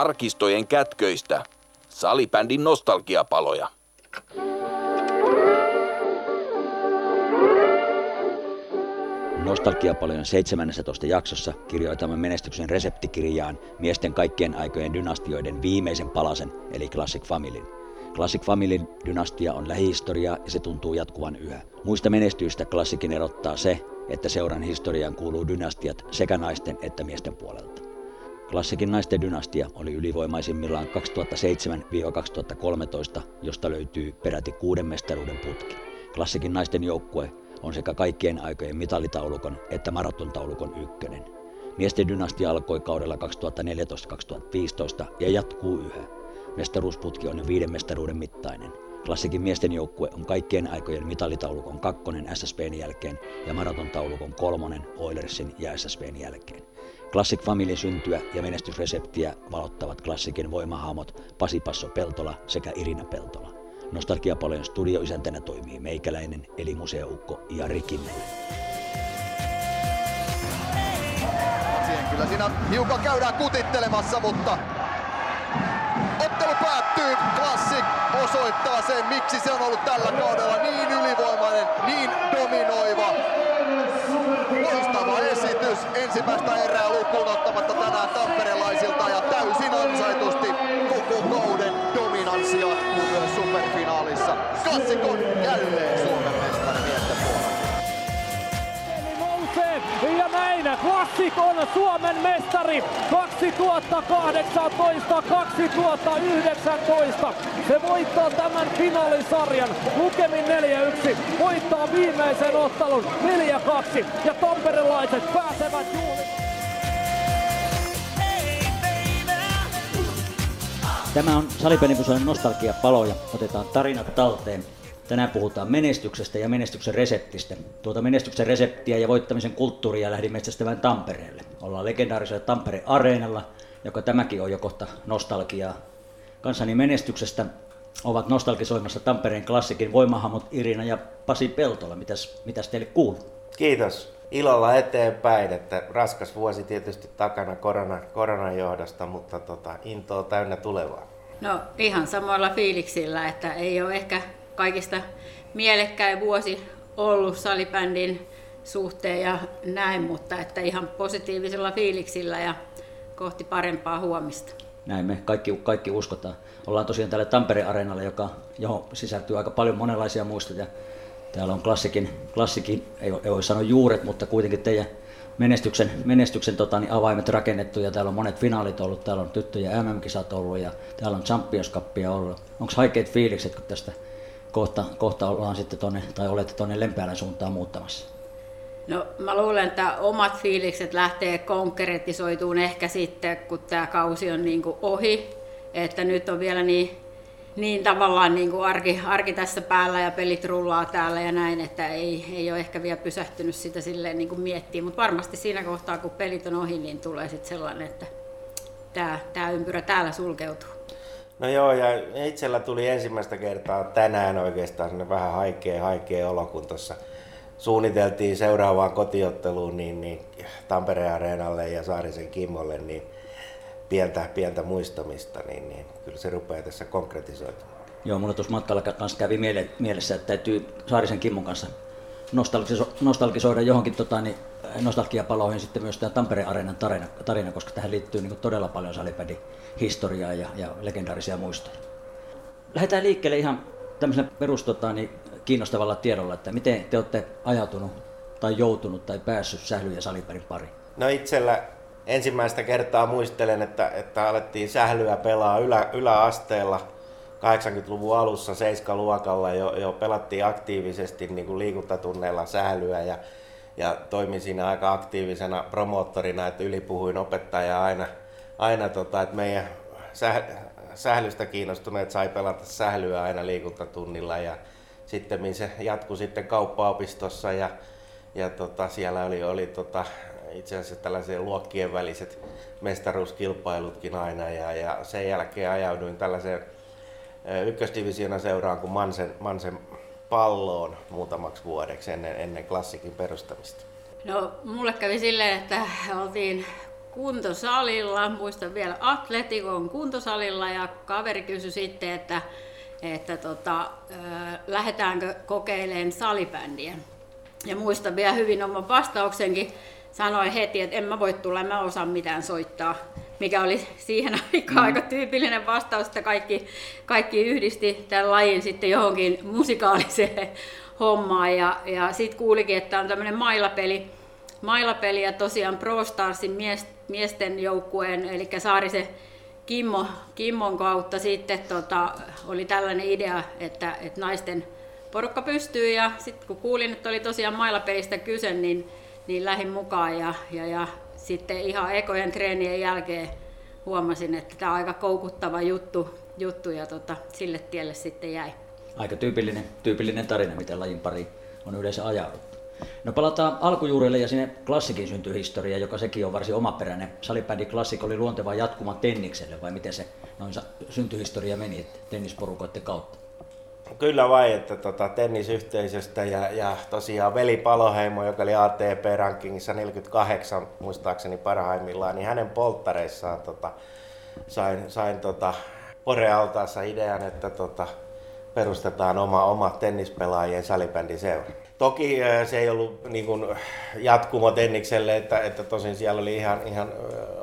arkistojen kätköistä. Salibändin nostalgiapaloja. Nostalgiapalojen 17 jaksossa kirjoitamme menestyksen reseptikirjaan miesten kaikkien aikojen dynastioiden viimeisen palasen, eli Classic Familyn. Classic Familyn dynastia on lähihistoriaa ja se tuntuu jatkuvan yhä. Muista menestyistä klassikin erottaa se, että seuran historiaan kuuluu dynastiat sekä naisten että miesten puolelta. Klassikin naisten dynastia oli ylivoimaisimmillaan 2007-2013, josta löytyy peräti kuuden mestaruuden putki. Klassikin naisten joukkue on sekä kaikkien aikojen mitalitaulukon että maratontaulukon ykkönen. Miesten dynastia alkoi kaudella 2014-2015 ja jatkuu yhä. Mestaruusputki on jo viiden mestaruuden mittainen. Klassikin miesten joukkue on kaikkien aikojen mitalitaulukon kakkonen SSPn jälkeen ja maratontaulukon kolmonen Oilersin ja SSPn jälkeen. Classic Family syntyä ja menestysreseptiä valottavat klassikin voimahahmot Pasi Passo Peltola sekä Irina Peltola. Nostalgiapalojen studioisäntänä toimii meikäläinen eli museoukko Jari Kinnunen. Kyllä siinä hiukan käydään kutittelemassa, mutta ottelu päättyy. Classic osoittaa sen, miksi se on ollut tällä kaudella niin ylivoimainen, niin dominoiva. Esitys ensimmäistä erää lukuun ottamatta tänään tamperelaisilta ja täysin ansaitusti koko kauden dominanssi jatkuu myös superfinaalissa. Classic on jälleen Suomen Ja näin Classic on Suomen mestari 2018-2019. Se voittaa tämän finaalisarjan lukemin 4-1, voittaa viimeisen ottelun 4-2 ja tamperelaiset pääsevät juhlimaan. Tämä on Salipelipusojen nostalgiapaloja. Otetaan tarinat talteen. Tänään puhutaan menestyksestä ja menestyksen reseptistä. Tuota menestyksen reseptiä ja voittamisen kulttuuria lähdin metsästämään Tampereelle. Ollaan legendaarisella Tampere Areenalla, joka tämäkin on jo kohta nostalgiaa. Kanssani menestyksestä ovat nostalgisoimassa Tampereen klassikin voimahamot Irina ja Pasi Peltola. Mitäs, mitäs teille kuuluu? Kiitos. Ilolla eteenpäin, että raskas vuosi tietysti takana korona, koronan johdosta, mutta tota, intoa täynnä tulevaa. No ihan samoilla fiiliksillä, että ei ole ehkä kaikista mielekkäin vuosi ollut salibändin suhteen ja näin, mutta että ihan positiivisella fiiliksillä ja kohti parempaa huomista. Näin me kaikki, kaikki uskotaan. Ollaan tosiaan täällä Tampereen areenalla, joka, johon sisältyy aika paljon monenlaisia muistoja. Täällä on klassikin, klassikin ei, ei voi sanoa juuret, mutta kuitenkin teidän menestyksen, menestyksen tota, niin avaimet rakennettu ja täällä on monet finaalit ollut, täällä on tyttöjä MM-kisat ollut ja täällä on Champions Cupia ollut. Onko haikeat fiilikset, kun tästä kohta, kohta ollaan sitten tonne, tai olette tuonne Lempäälän suuntaan muuttamassa? No mä luulen, että omat fiilikset lähtee konkretisoituun ehkä sitten, kun tämä kausi on niin kuin ohi. Että nyt on vielä niin, niin tavallaan niin kuin arki, arki tässä päällä ja pelit rullaa täällä ja näin, että ei, ei ole ehkä vielä pysähtynyt sitä silleen niin kuin miettiä. Mutta varmasti siinä kohtaa, kun pelit on ohi, niin tulee sitten sellainen, että tämä, tämä ympyrä täällä sulkeutuu. No joo, ja itsellä tuli ensimmäistä kertaa tänään oikeastaan vähän haikea, haikea olo, kun tuossa suunniteltiin seuraavaan kotiotteluun niin, niin Tampereen Areenalle ja Saarisen Kimmolle niin pientä, pientä muistamista, niin, niin kyllä se rupeaa tässä konkretisoitumaan. Joo, mulla tuossa matkalla kanssa kävi mielessä, että täytyy Saarisen Kimmon kanssa nostalgisoida johonkin tota, niin nostalgiapaloihin sitten myös tämä Tampereen Areenan tarina, tarina koska tähän liittyy niin todella paljon salipädin historiaa ja, ja legendaarisia muistoja. Lähdetään liikkeelle ihan tämmöisellä perustota, niin kiinnostavalla tiedolla, että miten te olette ajautunut tai joutunut tai päässyt sähly- ja salipärin pariin? No itsellä ensimmäistä kertaa muistelen, että, että alettiin sählyä pelaa ylä, yläasteella 80-luvun alussa 7-luokalla jo, jo pelattiin aktiivisesti niin kuin liikuntatunneilla sählyä ja, ja toimin siinä aika aktiivisena promoottorina, että ylipuhuin opettajaa aina, aina tota, että meidän säh, sählystä kiinnostuneet sai pelata sählyä aina liikuntatunnilla ja sitten se jatkui sitten kauppaopistossa ja, ja tota, siellä oli, oli tota, itse asiassa tällaisia luokkien väliset mestaruuskilpailutkin aina ja, ja sen jälkeen ajauduin tällaiseen ykkösdivisiona seuraan kuin Mansen, Mansen palloon muutamaksi vuodeksi ennen, ennen klassikin perustamista. No, mulle kävi silleen, että oltiin kuntosalilla, muistan vielä Atletikon kuntosalilla ja kaveri kysyi sitten, että, että tota, lähdetäänkö kokeilemaan salibändiä. Ja muistan vielä hyvin oman vastauksenkin, sanoin heti, että en mä voi tulla, en mä osaa mitään soittaa. Mikä oli siihen aikaan mm. aika tyypillinen vastaus, että kaikki, kaikki yhdisti tämän lajin sitten johonkin musikaaliseen hommaan. Ja, ja sitten kuulikin, että on tämmöinen mailapeli, mailapeli ja tosiaan Pro Starsin mies, miesten joukkueen, eli Saarisen Kimmo, Kimmon kautta sitten tota, oli tällainen idea, että, että naisten porukka pystyy ja sitten kun kuulin, että oli tosiaan mailapelistä kyse, niin, niin lähdin mukaan ja, ja, ja sitten ihan ekojen treenien jälkeen huomasin, että tämä on aika koukuttava juttu, juttu ja tota, sille tielle sitten jäi. Aika tyypillinen, tyypillinen tarina, miten lajin pari on yleensä ajauduttu. No palataan alkujuurille ja sinne klassikin syntyhistoria, joka sekin on varsin omaperäinen. Salibändi klassik oli luonteva jatkuma tennikselle vai miten se noin syntyhistoria meni tennisporukoiden kautta? Kyllä vai, että tota, tennisyhteisöstä ja, ja tosiaan Veli Paloheimo, joka oli ATP-rankingissa 48 muistaakseni parhaimmillaan, niin hänen polttareissaan tota, sain, sain tota, Porealtaassa idean, että tota, perustetaan oma, oma tennispelaajien salibändiseura. Toki se ei ollut niin kuin, jatkumo Tennikselle, että, että tosin siellä oli ihan, ihan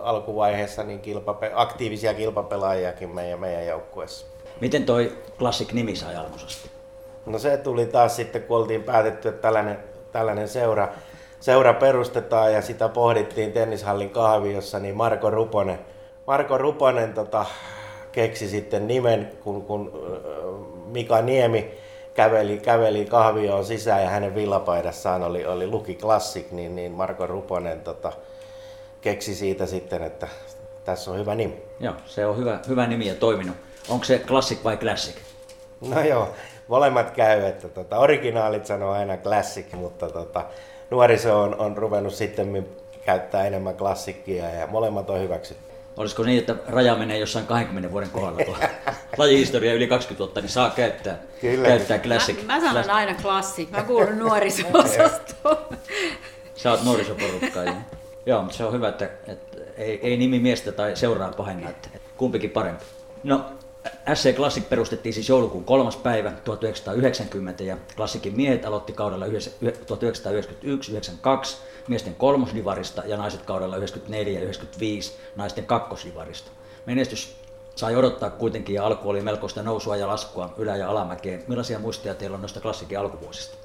alkuvaiheessa niin kilpape- aktiivisia kilpapelaajiakin meidän, meidän joukkueessa. Miten toi Classic nimi sai alkusasti? No se tuli taas sitten, kun oltiin päätetty, että tällainen, tällainen seura, seura perustetaan ja sitä pohdittiin tennishallin kahviossa, niin Marko Ruponen, Marko Ruponen tota, keksi sitten nimen, kun, kun Mika Niemi käveli, käveli kahvioon sisään ja hänen villapaidassaan oli, oli Luki Classic, niin, niin Marko Ruponen tota, keksi siitä sitten, että tässä on hyvä nimi. Joo, se on hyvä, hyvä nimi ja toiminut. Onko se Classic vai Classic? No joo, molemmat käy, että tota, originaalit sanoo aina Classic, mutta tota, nuoriso on, on ruvennut sitten käyttää enemmän klassikkia ja molemmat on hyväksytty. Olisiko niin, että raja menee jossain 20 vuoden kohdalla, kun lajihistoria yli 20 vuotta, niin saa käyttää, Kyllä. käyttää classic. Mä, mä sanon classic. aina classic, mä kuulun nuoriso-osastoon. Sä oot nuorisoporukkaa, joo. joo, mutta se on hyvä, että, että ei, ei nimi miestä tai seuraa pahenna, että kumpikin parempi. No, SC Classic perustettiin siis joulukuun kolmas päivä 1990 ja Classicin miehet aloitti kaudella 1991-92 miesten kolmosdivarista ja naiset kaudella 94-95 naisten kakkosdivarista. Menestys sai odottaa kuitenkin ja alku oli melkoista nousua ja laskua ylä- ja alamäkeen. Millaisia muistoja teillä on noista Classicin alkuvuosista?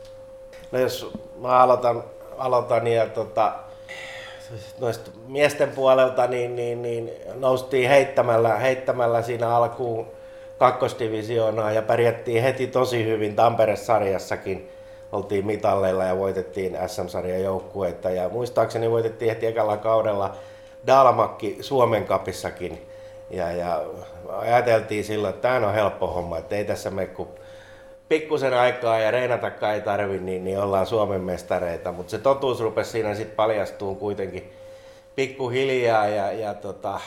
No jos mä aloitan, aloitan ja tota, noista miesten puolelta niin, niin, niin noustiin heittämällä, heittämällä siinä alkuun kakkosdivisioonaa ja pärjättiin heti tosi hyvin Tampere-sarjassakin. Oltiin mitalleilla ja voitettiin SM-sarjan joukkueita ja muistaakseni voitettiin heti ekalla kaudella Dalmakki Suomen kapissakin. Ja, ja ajateltiin silloin, että tämä on helppo homma, että ei tässä mene kuin pikkusen aikaa ja reenatakaan ei tarvi, niin, niin ollaan Suomen mestareita. Mutta se totuus rupesi siinä sitten paljastumaan kuitenkin pikkuhiljaa ja, ja tota,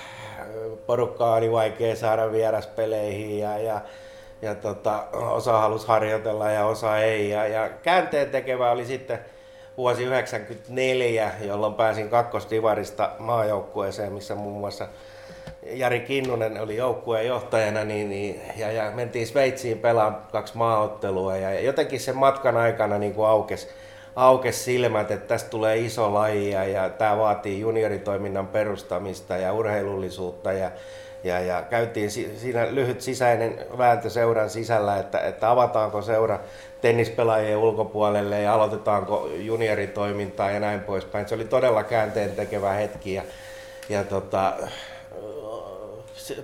porukkaa oli vaikea saada vieraspeleihin ja, ja, ja tota, osa halusi harjoitella ja osa ei. Ja, ja käänteen tekevä oli sitten vuosi 1994, jolloin pääsin kakkostivarista maajoukkueeseen, missä muun muassa Jari Kinnunen oli joukkueen johtajana, niin, niin, ja, ja mentiin Sveitsiin pelaamaan kaksi maaottelua, ja, jotenkin sen matkan aikana niin kuin aukesi, aukes silmät, että tästä tulee iso laji, ja, ja tämä vaatii junioritoiminnan perustamista ja urheilullisuutta, ja, ja, ja käytiin siinä lyhyt sisäinen vääntö seuran sisällä, että, että avataanko seura tennispelaajien ulkopuolelle ja aloitetaanko junioritoimintaa ja näin poispäin. Se oli todella käänteen tekevä hetki ja, ja tota,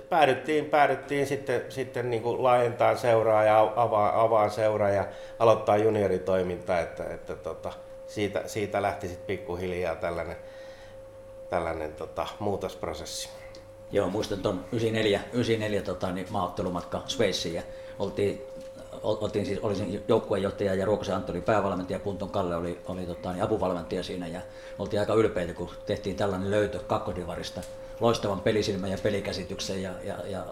päädyttiin, päädyttiin sitten, sitten niin kuin laajentaa seuraa ja avaa, avaa seuraa ja aloittaa junioritoimintaa, että, että tota, siitä, siitä lähti sitten pikkuhiljaa tällainen, tällainen tota, muutosprosessi. Joo, muistan tuon 94, 94 tota, niin maaottelumatka Sveitsiin ja oltiin oltiin siis, olisin joukkueenjohtaja ja Ruokosen Antti oli päävalmentaja, Punton Kalle oli, oli tota, niin apuvalmentaja siinä ja oltiin aika ylpeitä, kun tehtiin tällainen löytö kakkodivarista loistavan pelisilmän ja pelikäsityksen ja, ja, ja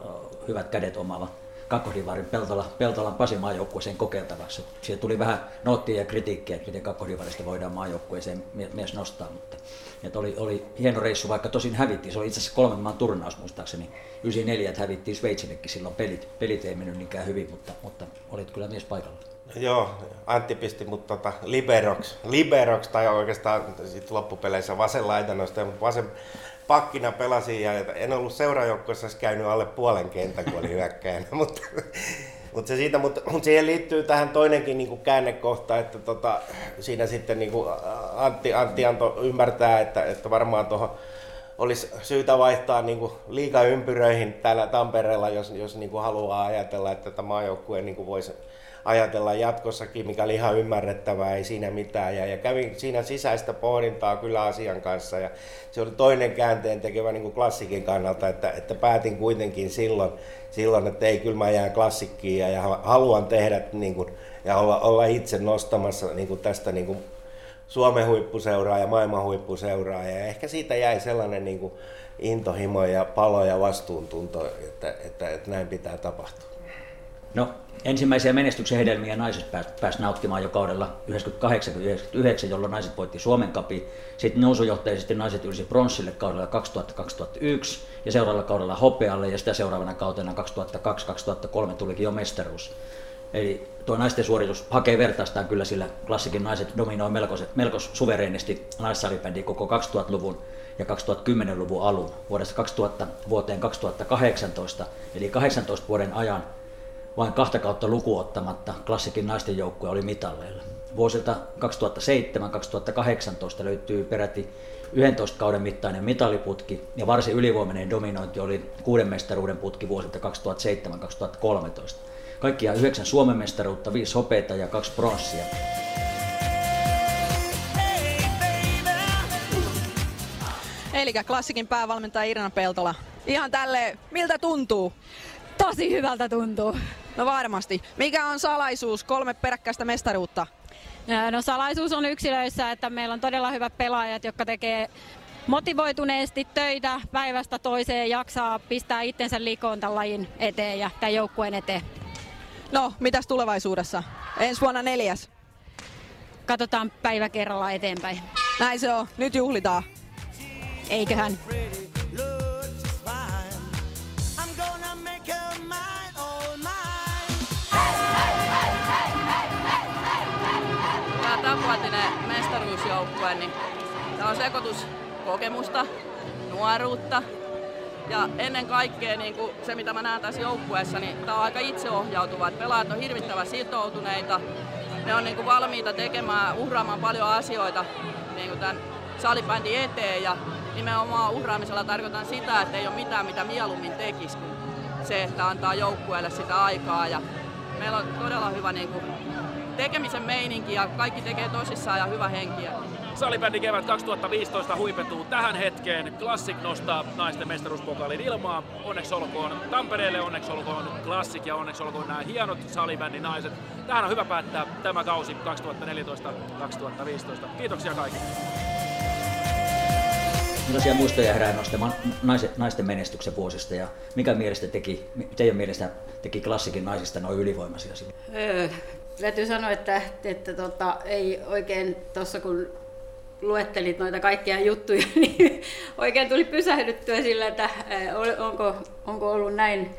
hyvät kädet omaava, Kakkodivarin Peltola, Peltolan Pasi maajoukkueeseen kokeiltavaksi. Siellä tuli vähän noottia ja kritiikkiä, että miten Kakkodivarista voidaan maajoukkueeseen mies nostaa, mutta että oli, oli hieno reissu, vaikka tosin hävittiin. Se oli itse asiassa kolmen maan turnaus muistaakseni. 94, että hävittiin Sveitsillekin silloin pelit. Pelit ei mennyt niinkään hyvin, mutta, mutta olit kyllä mies paikalla. Joo, Antti pisti mut tota liberox, liberox tai oikeastaan sit loppupeleissä vasen laitanosta, mutta vasen pakkina pelasin ja en ollut seurajoukkoissa käynyt alle puolen kentän, kun oli hyökkäjänä, mutta, mutta se siitä, mutta, mutta siihen liittyy tähän toinenkin niin kuin käännekohta, että tota, siinä sitten niin kuin Antti, Antti antoi ymmärtää, että, että varmaan tuohon olisi syytä vaihtaa niin liikaympyröihin täällä Tampereella, jos, jos niin kuin haluaa ajatella, että tämä maajoukkue niin voisi ajatella jatkossakin, mikä oli ihan ymmärrettävää, ei siinä mitään. Ja, ja kävin siinä sisäistä pohdintaa kyllä asian kanssa ja se oli toinen käänteen tekevä niin kuin klassikin kannalta, että, että päätin kuitenkin silloin, silloin, että ei kyllä mä jään klassikkiin ja, ja haluan tehdä niin kuin, ja olla, olla itse nostamassa niin kuin tästä niin kuin Suomen huippuseuraa ja maailman huippuseuraa ja ehkä siitä jäi sellainen niin kuin intohimo ja palo ja vastuuntunto, että, että, että näin pitää tapahtua. No, ensimmäisiä menestyksen hedelmiä naiset pääs nauttimaan jo kaudella 98-99, jolloin naiset voitti Suomen kapi. Sitten nousujohtaisesti naiset ylsi pronssille kaudella 2000-2001 ja seuraavalla kaudella hopealle ja sitä seuraavana kautena 2002-2003 tulikin jo mestaruus. Eli tuo naisten suoritus hakee vertaistaan kyllä, sillä klassikin naiset dominoi melko, melko suvereenisti naissalibändiä koko 2000-luvun ja 2010-luvun alun. Vuodesta 2000 vuoteen 2018, eli 18 vuoden ajan vain kahta kautta lukuottamatta klassikin naisten joukkue oli mitalleilla. Vuosilta 2007-2018 löytyy peräti 11 kauden mittainen mitaliputki ja varsin ylivoimainen dominointi oli kuuden mestaruuden putki vuosilta 2007-2013. Kaikkia yhdeksän Suomen mestaruutta, viisi hopeita ja kaksi pronssia. Eli klassikin päävalmentaja Irina Peltola. Ihan tälle, miltä tuntuu? Tosi hyvältä tuntuu. No varmasti. Mikä on salaisuus kolme peräkkäistä mestaruutta? No salaisuus on yksilöissä, että meillä on todella hyvät pelaajat, jotka tekee motivoituneesti töitä päivästä toiseen jaksaa pistää itsensä likoon tämän lajin eteen ja tämän joukkueen eteen. No, mitäs tulevaisuudessa? Ensi vuonna neljäs. Katsotaan päivä kerrallaan eteenpäin. Näin se on. Nyt juhlitaan. Eiköhän. Tämänvuotinen mestaruusjoukkue, niin tämä on sekoitus kokemusta, nuoruutta ja ennen kaikkea niin kuin se, mitä mä näen tässä joukkueessa, niin tämä on aika itseohjautuva. Että pelaajat on hirvittävän sitoutuneita, ne on niin kuin valmiita tekemään, uhraamaan paljon asioita niin kuin tämän salibändin eteen ja nimenomaan uhraamisella tarkoitan sitä, että ei ole mitään mitä mieluummin tekisi kuin se, että antaa joukkueelle sitä aikaa ja meillä on todella hyvä niin kuin, tekemisen meininki ja kaikki tekee tosissaan ja hyvä henkiä. Salibändi kevät 2015 huipentuu tähän hetkeen. Classic nostaa naisten mestaruuspokaalin ilmaa. Onneksi olkoon Tampereelle, onneksi olkoon Classic ja onneksi olkoon nämä hienot salibändin naiset. Tähän on hyvä päättää tämä kausi 2014-2015. Kiitoksia kaikille. Millaisia muistoja herää noista naisten menestyksen vuosista ja mikä mielestä teki, teidän mielestä teki klassikin naisista noin ylivoimaisia? Öö, täytyy sanoa, että, että tota, ei oikein tuossa kun luettelit noita kaikkia juttuja, niin oikein tuli pysähdyttyä sillä, että onko, onko ollut näin,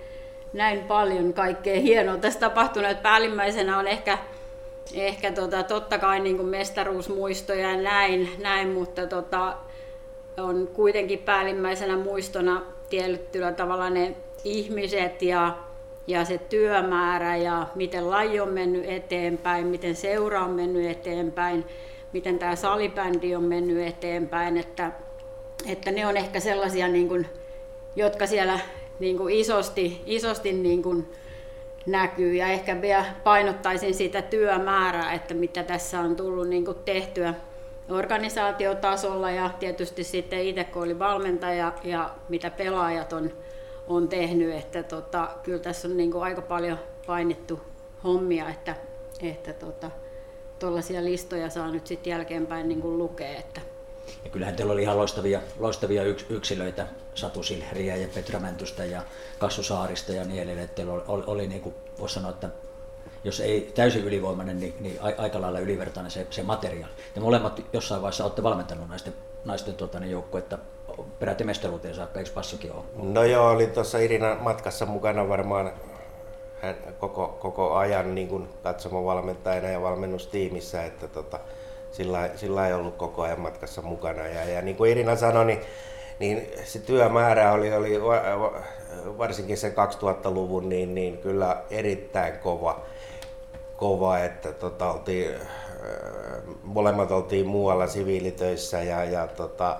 näin paljon kaikkea hienoa tässä tapahtunut. Että päällimmäisenä on ehkä, ehkä tota, totta kai niin kuin mestaruusmuistoja ja näin, näin mutta tota, on kuitenkin päällimmäisenä muistona tietyllä tavalla ne ihmiset ja, ja se työmäärä ja miten laji on mennyt eteenpäin, miten seura on mennyt eteenpäin, miten tämä salibändi on mennyt eteenpäin, että, että ne on ehkä sellaisia, niin kuin, jotka siellä niin kuin isosti, isosti niin kuin näkyy. Ja ehkä vielä painottaisin sitä työmäärää, että mitä tässä on tullut niin kuin tehtyä organisaatiotasolla. Ja tietysti sitten itse kun oli valmentaja ja mitä pelaajat on, on tehnyt, että tota, kyllä tässä on niin kuin aika paljon painittu hommia, että, että tota, listoja saa nyt sitten jälkeenpäin niin kuin lukea, että, ja kyllähän teillä oli ihan loistavia, loistavia yks, yksilöitä, Satu Silheriä ja Petra Mäntystä ja Kassu Saarista ja niin edelleen. Teillä oli, oli, oli niin kuin, voisi sanoa, että jos ei täysin ylivoimainen, niin, niin aika lailla ylivertainen se, se materiaali. Te molemmat jossain vaiheessa olette valmentanut naisten, naisten tuota, niin joukkuetta peräti mestaruuteen saakka, eikö Passukin ole? No joo, oli tuossa Irina matkassa mukana varmaan hän koko, koko ajan niin kuin katsomovalmentajana ja valmennustiimissä, että tota, sillä, sillä ei ollut koko ajan matkassa mukana. Ja, ja niin kuin Irina sanoi, niin, niin se työmäärä oli, oli varsinkin sen 2000-luvun niin, niin kyllä erittäin kova, kova että tota, oltiin, molemmat oltiin muualla siviilitöissä ja, ja tota,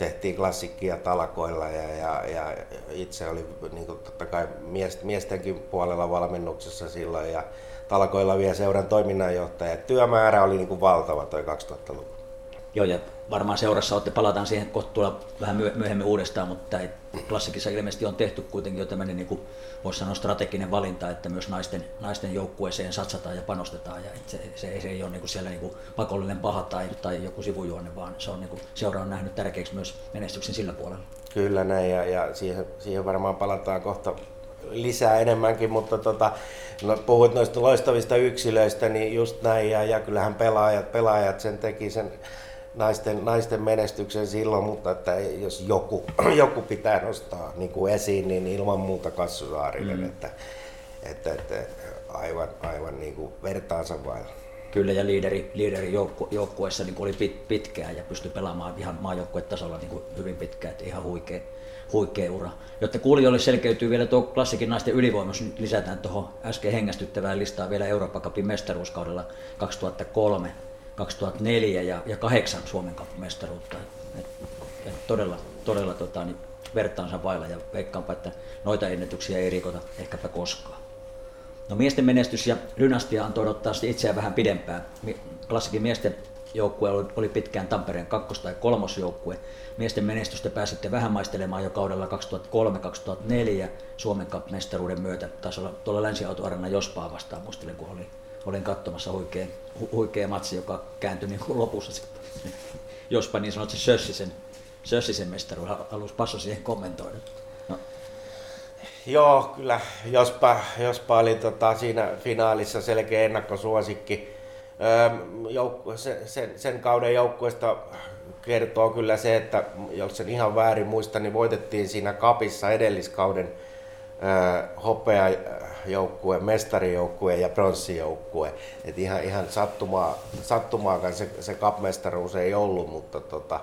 tehtiin klassikkia talakoilla ja, ja, ja itse oli niin kuin, totta kai mies, miestenkin puolella valmennuksessa silloin ja talkoilla vielä seuran toiminnanjohtaja. Työmäärä oli niin kuin valtava toi 2000-luku. Joo, ja varmaan seurassa olette, palataan siihen kohta vähän myöhemmin uudestaan, mutta klassikissa ilmeisesti on tehty kuitenkin jo tämmöinen, niin kuin voisi sanoa, strateginen valinta, että myös naisten, naisten joukkueeseen satsataan ja panostetaan, ja se, se, se ei ole niin kuin siellä niin kuin pakollinen paha tai, tai joku sivujuonne, vaan se on niin kuin, seura on nähnyt tärkeäksi myös menestyksen sillä puolella. Kyllä näin, ja, ja siihen, siihen varmaan palataan kohta lisää enemmänkin, mutta tota, no, puhuit noista loistavista yksilöistä, niin just näin, ja, ja kyllähän pelaajat, pelaajat sen teki sen naisten, naisten menestyksen silloin, mutta että jos joku, joku pitää nostaa niin kuin esiin, niin ilman muuta Kassu Saarinen, mm. että, että, että, aivan, aivan niin kuin vertaansa vailla. Kyllä, ja liideri, liideri joukku, joukkueessa niin oli pit, pitkään ja pystyi pelaamaan ihan maajoukkuetasolla niin kuin hyvin pitkään, että ihan huikea, huikea ura. Jotta kuulijoille selkeytyy vielä tuo klassikin naisten ylivoimus, nyt lisätään tuohon äsken hengästyttävään listaan vielä Eurooppa Cupin mestaruuskaudella 2003 2004 ja, ja kahdeksan Suomen mestaruutta. Todella, todella tota, niin vertaansa vailla ja veikkaanpa, että noita ennätyksiä ei rikota ehkäpä koskaan. No miesten menestys ja dynastia on odottaa itseään vähän pidempään. Klassikin miesten joukkue oli pitkään Tampereen kakkos- tai kolmosjoukkue. Miesten menestystä pääsitte vähän maistelemaan jo kaudella 2003-2004 Suomen mestaruuden myötä. Taisi olla tuolla Länsi-Autoarena Jospaa vastaan, muistelen kun oli olin katsomassa huikea, hu, huikea matsi, joka kääntyi niin kuin lopussa sitten. Jospa niin sanot se Sössisen, Sössisen mestaru, halusi Passo siihen kommentoida. No. Joo, kyllä jospa, jospa oli tota, siinä finaalissa selkeä ennakkosuosikki. Joukku, sen, sen, sen kauden joukkueesta kertoo kyllä se, että jos sen ihan väärin muista, niin voitettiin siinä kapissa edelliskauden öö, hopea joukkue, mestarijoukkue ja pronssijoukkue. Et ihan, ihan sattumaa, sattumaakaan se, se kapmestaruus ei ollut, mutta, tota,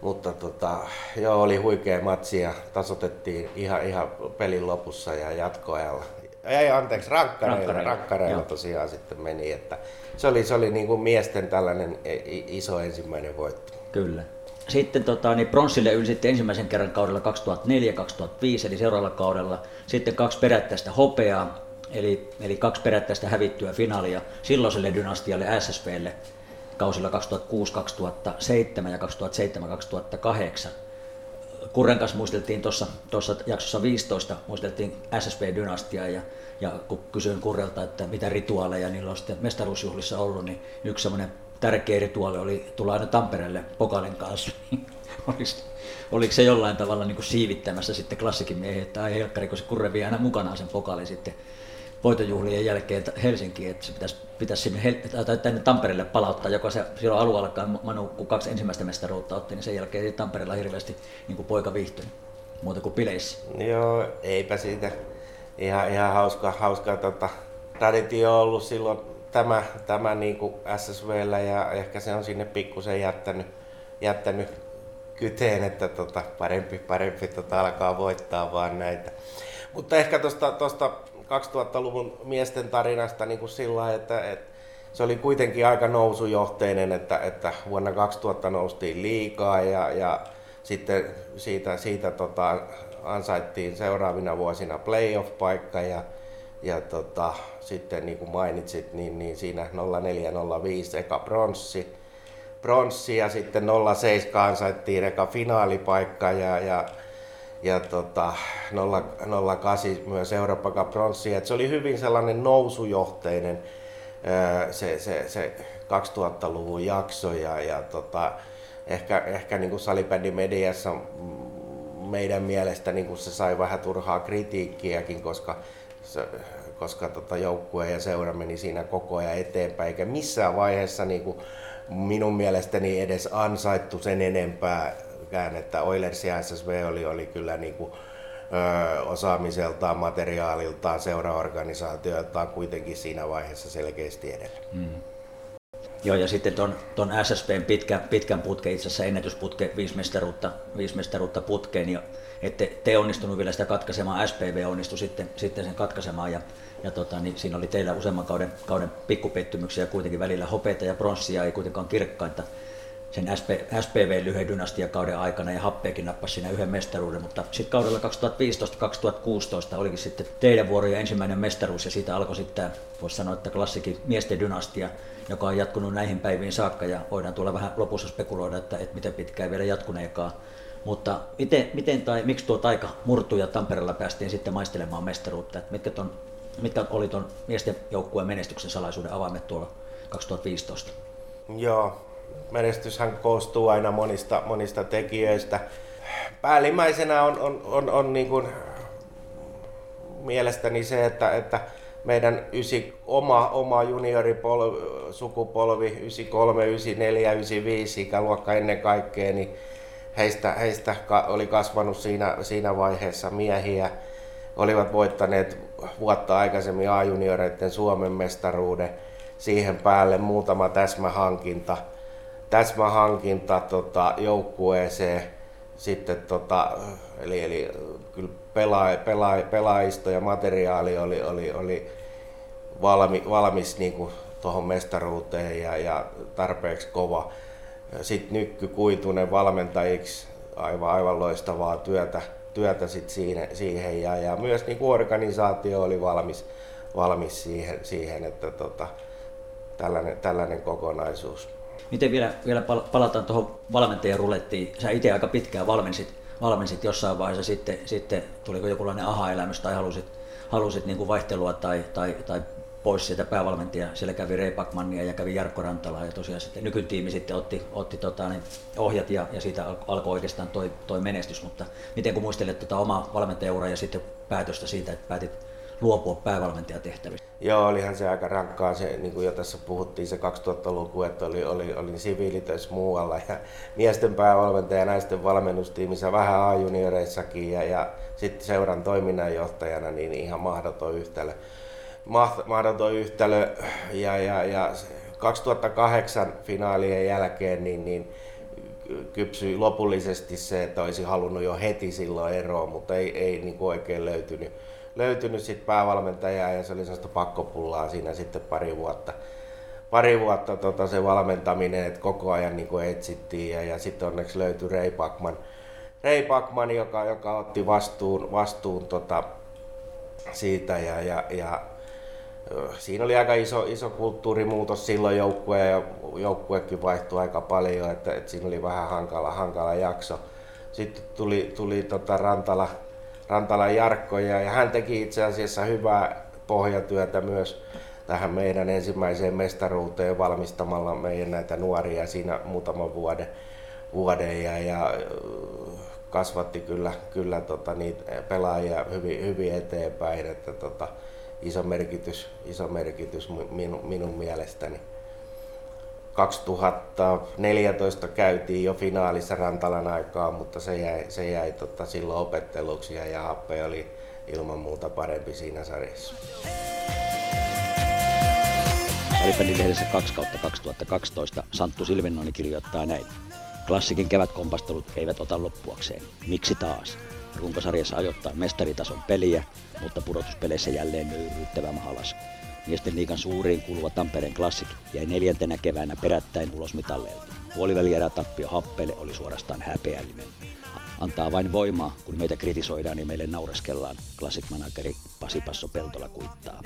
mutta tota, joo, oli huikea matsi ja tasotettiin ihan, ihan pelin lopussa ja jatkoajalla. Ei, anteeksi, rankkareilla, rankkareilla, rankkareilla tosiaan sitten meni. Että se oli, se oli niin kuin miesten tällainen iso ensimmäinen voitto. Kyllä. Sitten tota, niin pronssille ylsitte ensimmäisen kerran kaudella 2004-2005, eli seuraavalla kaudella. Sitten kaksi perättäistä hopeaa, eli, eli kaksi perättäistä hävittyä finaalia silloiselle dynastialle SSVlle kausilla 2006-2007 ja 2007-2008. Kurren kanssa muisteltiin tuossa jaksossa 15, muisteltiin SSV-dynastiaa ja, ja kun kysyin Kurrelta, että mitä rituaaleja niillä on sitten mestaruusjuhlissa ollut, niin yksi semmoinen tärkeä rituaali oli tulla aina Tampereelle pokalin kanssa. oliko, oliko se jollain tavalla niin kuin siivittämässä sitten klassikin miehiä, että ai helkkari, kun se kurre vie aina mukanaan sen pokali sitten voitojuhlien jälkeen Helsinkiin, että se pitäisi, pitäisi sinne tai tänne Tampereelle palauttaa, joka se silloin alueellakaan Manu, kun kaksi ensimmäistä mestaruutta otti, niin sen jälkeen ei Tampereella hirveästi niin kuin poika viihtynyt, muuta kuin bileissä. Joo, eipä siitä. Ihan, ihan hauska, hauska tota, traditio ollut silloin tämä, tämä niin kuin SSVllä ja ehkä se on sinne pikkusen jättänyt, jättänyt kyteen, että tota, parempi, parempi tota, alkaa voittaa vaan näitä. Mutta ehkä tuosta 2000-luvun miesten tarinasta niin kuin sillä että, että se oli kuitenkin aika nousujohteinen, että, että vuonna 2000 noustiin liikaa ja, ja sitten siitä, siitä tota, ansaittiin seuraavina vuosina playoff-paikka ja, ja tota, sitten niin kuin mainitsit, niin, niin siinä 0405 eka bronssi, bronssi ja sitten 07 ansaittiin eka finaalipaikka ja, ja, ja tota, 08 myös Eurooppa Cup. Et se oli hyvin sellainen nousujohteinen se, se, se 2000-luvun jakso ja, ja tota, ehkä, ehkä niin kuin mediassa meidän mielestä niin kuin se sai vähän turhaa kritiikkiäkin, koska, se, koska tota joukkue ja seura meni siinä koko ajan eteenpäin, eikä missään vaiheessa niin kuin minun mielestäni edes ansaittu sen enempääkään, että Oilers ja SSV oli, oli kyllä niin kuin, ö, osaamiseltaan, materiaaliltaan, seuraorganisaatioiltaan kuitenkin siinä vaiheessa selkeästi edellä. Mm. Joo, ja sitten ton, ton SSPn pitkä, pitkän putken, itse asiassa ennätysputke, viisi mestaruutta, viisi mestaruutta putkeen, niin ette te onnistunut vielä sitä katkaisemaan, SPV onnistui sitten, sitten sen katkaisemaan, ja, ja tota, niin siinä oli teillä useamman kauden, kauden pikkupettymyksiä, kuitenkin välillä hopeita ja pronssia ei kuitenkaan kirkkaita sen SP, SPV lyhyen dynastiakauden aikana ja happeekin nappasi siinä yhden mestaruuden, mutta sitten kaudella 2015-2016 olikin sitten teidän vuoro ja ensimmäinen mestaruus ja siitä alkoi sitten, voisi sanoa, että klassikin miesten dynastia, joka on jatkunut näihin päiviin saakka ja voidaan tuolla vähän lopussa spekuloida, että, että miten pitkään vielä jatkuneekaan. Mutta miten, miten tai miksi tuo taika murtui ja Tampereella päästiin sitten maistelemaan mestaruutta? Että mitkä, ton, mitkä oli tuon miesten joukkueen menestyksen salaisuuden avaimet tuolla 2015? Joo, menestyshän koostuu aina monista, monista tekijöistä. Päällimmäisenä on, on, on, on niin kuin mielestäni se, että, että meidän ysi, oma, oma juniorisukupolvi, 93, 94, 95 ikäluokka ennen kaikkea, niin heistä, heistä oli kasvanut siinä, siinä vaiheessa miehiä, olivat voittaneet vuotta aikaisemmin A-junioreiden Suomen mestaruuden, siihen päälle muutama täsmähankinta, täsmähankinta tota, joukkueeseen, sitten tota, eli, eli kyllä pelaa, pelaa, pelaajisto ja materiaali oli, oli, oli valmi, valmis niin tuohon mestaruuteen ja, ja tarpeeksi kova. Sitten Nykky Kuitunen valmentajiksi, aivan, aivan loistavaa työtä, työtä sit siihen, siihen ja, ja myös niin kuin organisaatio oli valmis, valmis siihen, siihen että tota, tällainen, tällainen kokonaisuus. Miten vielä, vielä palataan tuohon valmentajan rulettiin. Sä itse aika pitkään valmensit, valmensit jossain vaiheessa, sitten, sitten tuliko jokinlainen aha-elämys tai halusit, halusit niin kuin vaihtelua tai, tai, tai pois sieltä päävalmentaja. Siellä kävi Ray Backmania ja kävi Jarkko Rantalaa ja tosiaan sitten nykytiimi sitten otti, otti tota, niin ohjat ja, ja siitä alkoi oikeastaan toi, toi menestys. Mutta miten kun muistelet tota omaa valmentajauraa ja sitten päätöstä siitä, että päätit luopua päävalmentajatehtävistä? Joo, olihan se aika rankkaa, se, niin kuin jo tässä puhuttiin, se 2000-luku, että oli, oli, oli siviilitöissä muualla ja miesten päävalmentaja ja naisten valmennustiimissä vähän A-junioreissakin ja, ja sitten seuran toiminnanjohtajana niin ihan mahdoton yhtälö mahdoton yhtälö ja, ja, ja 2008 finaalien jälkeen niin, niin kypsyi lopullisesti se, että olisi halunnut jo heti silloin eroa, mutta ei, ei niin kuin oikein löytynyt, löytynyt sit päävalmentajaa ja se oli sellaista pakkopullaa siinä sitten pari vuotta. Pari vuotta tota, se valmentaminen, että koko ajan niin kuin etsittiin ja, ja sitten onneksi löytyi Ray Backman, Ray Backman joka, joka otti vastuun, vastuun tota, siitä ja, ja, ja siinä oli aika iso, iso kulttuurimuutos silloin joukkue ja joukkuekin vaihtui aika paljon, että, että siinä oli vähän hankala, hankala jakso. Sitten tuli, tuli tota Rantala, Rantala Jarkko ja, ja hän teki itse asiassa hyvää pohjatyötä myös tähän meidän ensimmäiseen mestaruuteen valmistamalla meidän näitä nuoria siinä muutaman vuoden, vuoden ja, ja kasvatti kyllä, kyllä tota, niitä pelaajia hyvin, hyvin eteenpäin. Että, tota, iso merkitys, iso merkitys minun, minun mielestäni. 2014 käytiin jo finaalissa Rantalan aikaa, mutta se jäi, se jäi tota, silloin opetteluksi ja Happe oli ilman muuta parempi siinä sarjassa. Salibändin lehdessä 2 kautta 2012 Santtu Silvennoini kirjoittaa näin. Klassikin kevätkompastelut eivät ota loppuakseen. Miksi taas? Runkosarjassa ajoittaa mestaritason peliä, mutta pudotuspeleissä jälleen nöyryyttävä mahalasku. Miesten liigan suuriin kuuluva Tampereen Classic jäi neljäntenä keväänä perättäin ulos mitalleilta. Puolivälierä tappio Happele oli suorastaan häpeällinen. Antaa vain voimaa, kun meitä kritisoidaan ja meille naureskellaan, Classic-manageri Pasi Passo Peltola kuittaa.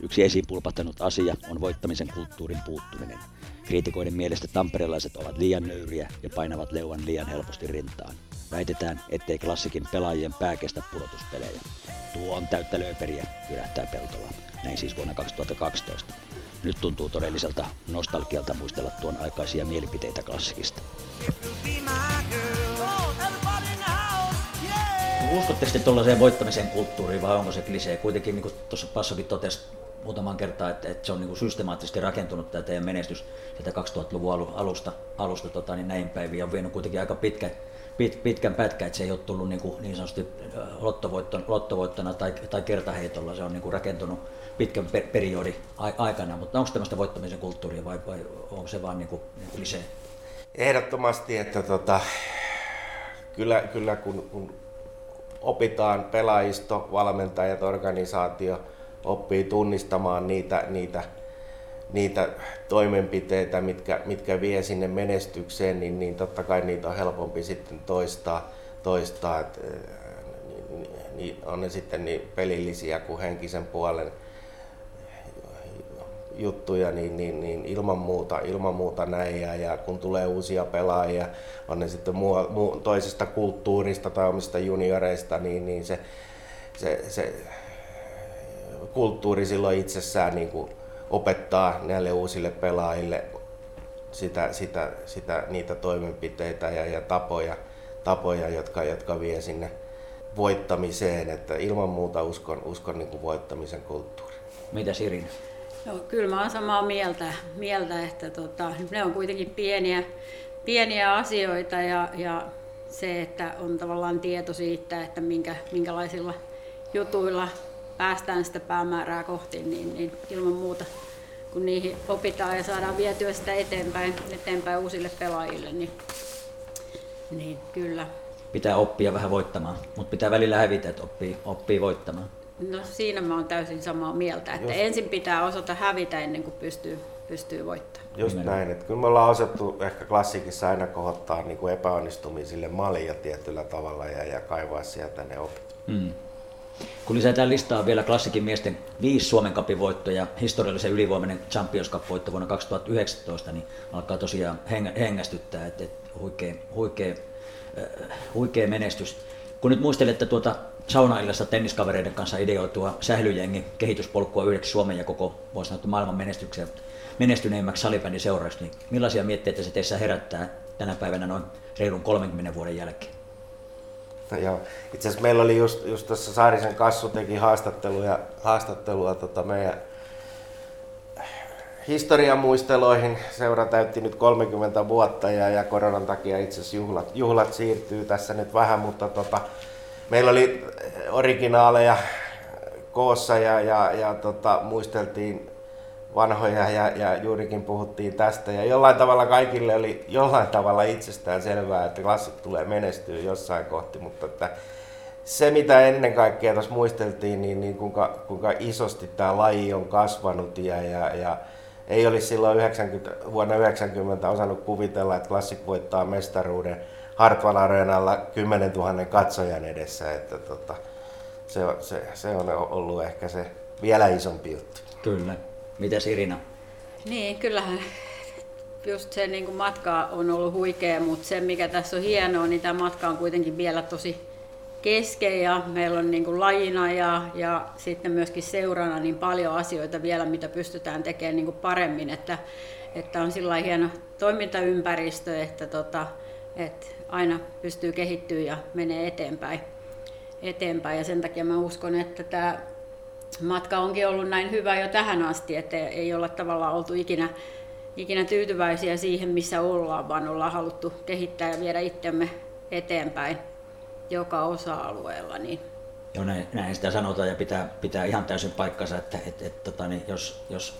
Yksi esiin pulpahtanut asia on voittamisen kulttuurin puuttuminen. Kriitikoiden mielestä tamperelaiset ovat liian nöyriä ja painavat leuan liian helposti rintaan. Väitetään, ettei klassikin pelaajien pää kestä pudotuspelejä. Tuo on täyttä lööperiä, jyrähtää Peltola. Näin siis vuonna 2012. Nyt tuntuu todelliselta nostalgialta muistella tuon aikaisia mielipiteitä klassikista. Uskotteko te tuollaiseen voittamisen kulttuuriin vai onko se klisee? Kuitenkin niin kuin tuossa Passokin totesi muutaman kertaa, että, että se on niin kuin systemaattisesti rakentunut tämä teidän menestys sieltä 2000-luvun alusta, alusta tota, niin näin päiviin ja on vienyt kuitenkin aika pitkä, pit, pitkän pätkän, että se ei ole tullut niin, kuin, niin sanotusti lottovoittona, lottovoittona tai, tai kertaheitolla, se on niin kuin rakentunut pitkän per, periodin aikana, mutta onko tämmöistä voittamisen kulttuuria vai, vai onko se vaan niin kuin, niin kuin lisää? Ehdottomasti, että tota, kyllä, kyllä kun, kun opitaan pelaajisto, valmentajat, organisaatio, oppii tunnistamaan niitä, niitä, niitä toimenpiteitä, mitkä, mitkä vie sinne menestykseen, niin, niin totta kai niitä on helpompi sitten toistaa. toistaa että, niin, niin on ne sitten niin pelillisiä kuin henkisen puolen juttuja, niin, niin, niin ilman, muuta, ilman muuta näin. Ja, ja kun tulee uusia pelaajia, on ne sitten muu, muu, toisesta kulttuurista tai omista junioreista, niin, niin se, se, se kulttuuri silloin itsessään niin kuin opettaa näille uusille pelaajille sitä, sitä, sitä, niitä toimenpiteitä ja, ja tapoja, tapoja jotka, jotka vie sinne voittamiseen. Että ilman muuta uskon, uskon niin kuin voittamisen kulttuuri. Mitä Sirin? No, kyllä mä olen samaa mieltä, mieltä että tota, ne on kuitenkin pieniä, pieniä asioita ja, ja se, että on tavallaan tieto siitä, että minkä, minkälaisilla jutuilla päästään sitä päämäärää kohti, niin, niin ilman muuta kun niihin opitaan ja saadaan vietyä sitä eteenpäin, eteenpäin uusille pelaajille, niin, niin kyllä. Pitää oppia vähän voittamaan, mutta pitää välillä hävitä, että oppii, oppii voittamaan. No siinä mä oon täysin samaa mieltä, että Just. ensin pitää osata hävitä ennen kuin pystyy, pystyy voittamaan. Just näin, että kyllä me ollaan osattu ehkä klassikissa aina kohottaa niin kuin epäonnistumisille malia tietyllä tavalla ja, ja kaivaa sieltä ne opit. Hmm. Kun lisätään listaa vielä klassikin miesten viisi Suomen Cupin voittoja, historiallisen ylivoimainen Champions Cup-voitto vuonna 2019, niin alkaa tosiaan hengästyttää, että, että huikea, huikea, äh, huikea menestys. Kun nyt muistelette tuota saunaillassa tenniskavereiden kanssa ideoitua sählyjengi kehityspolkua yhdeksi Suomen ja koko voisi sanoa, maailman menestyksen menestyneimmäksi salibändin seuraksi, niin millaisia mietteitä se teissä herättää tänä päivänä noin reilun 30 vuoden jälkeen? Joo. Itse asiassa meillä oli just, just tuossa Saarisen Kassu teki haastattelua, haastattelua tota meidän historian muisteloihin. Seura täytti nyt 30 vuotta ja, ja koronan takia itse asiassa juhlat, juhlat siirtyy tässä nyt vähän, mutta tota, meillä oli originaaleja koossa ja, ja, ja tota, muisteltiin vanhoja ja, ja juurikin puhuttiin tästä. Ja jollain tavalla kaikille oli jollain tavalla itsestään selvää, että klassit tulee menestyä jossain kohti, mutta että se mitä ennen kaikkea tuossa muisteltiin, niin, niin kuinka, kuinka isosti tämä laji on kasvanut ja, ja, ja ei olisi silloin 90, vuonna 90 osannut kuvitella, että klassik voittaa mestaruuden Hartwall Areenalla 10 000 katsojan edessä. Että tota, se, se, se on ollut ehkä se vielä isompi juttu. Kyllä. Mitäs Irina? Niin, kyllähän just se niin kuin matka on ollut huikea, mutta se mikä tässä on hienoa, niin tämä matka on kuitenkin vielä tosi kesken ja meillä on niin kuin lajina ja, ja sitten myöskin seurana niin paljon asioita vielä, mitä pystytään tekemään niin kuin paremmin, että, että on sillä hieno toimintaympäristö, että, tota, että aina pystyy kehittyä ja menee eteenpäin. eteenpäin. Ja sen takia mä uskon, että tämä matka onkin ollut näin hyvä jo tähän asti, että ei olla tavallaan oltu ikinä, ikinä tyytyväisiä siihen, missä ollaan, vaan ollaan haluttu kehittää ja viedä itsemme eteenpäin joka osa-alueella. Niin. Joo, näin, näin sitä sanotaan ja pitää, pitää ihan täysin paikkansa, että et, et, tota, niin jos, jos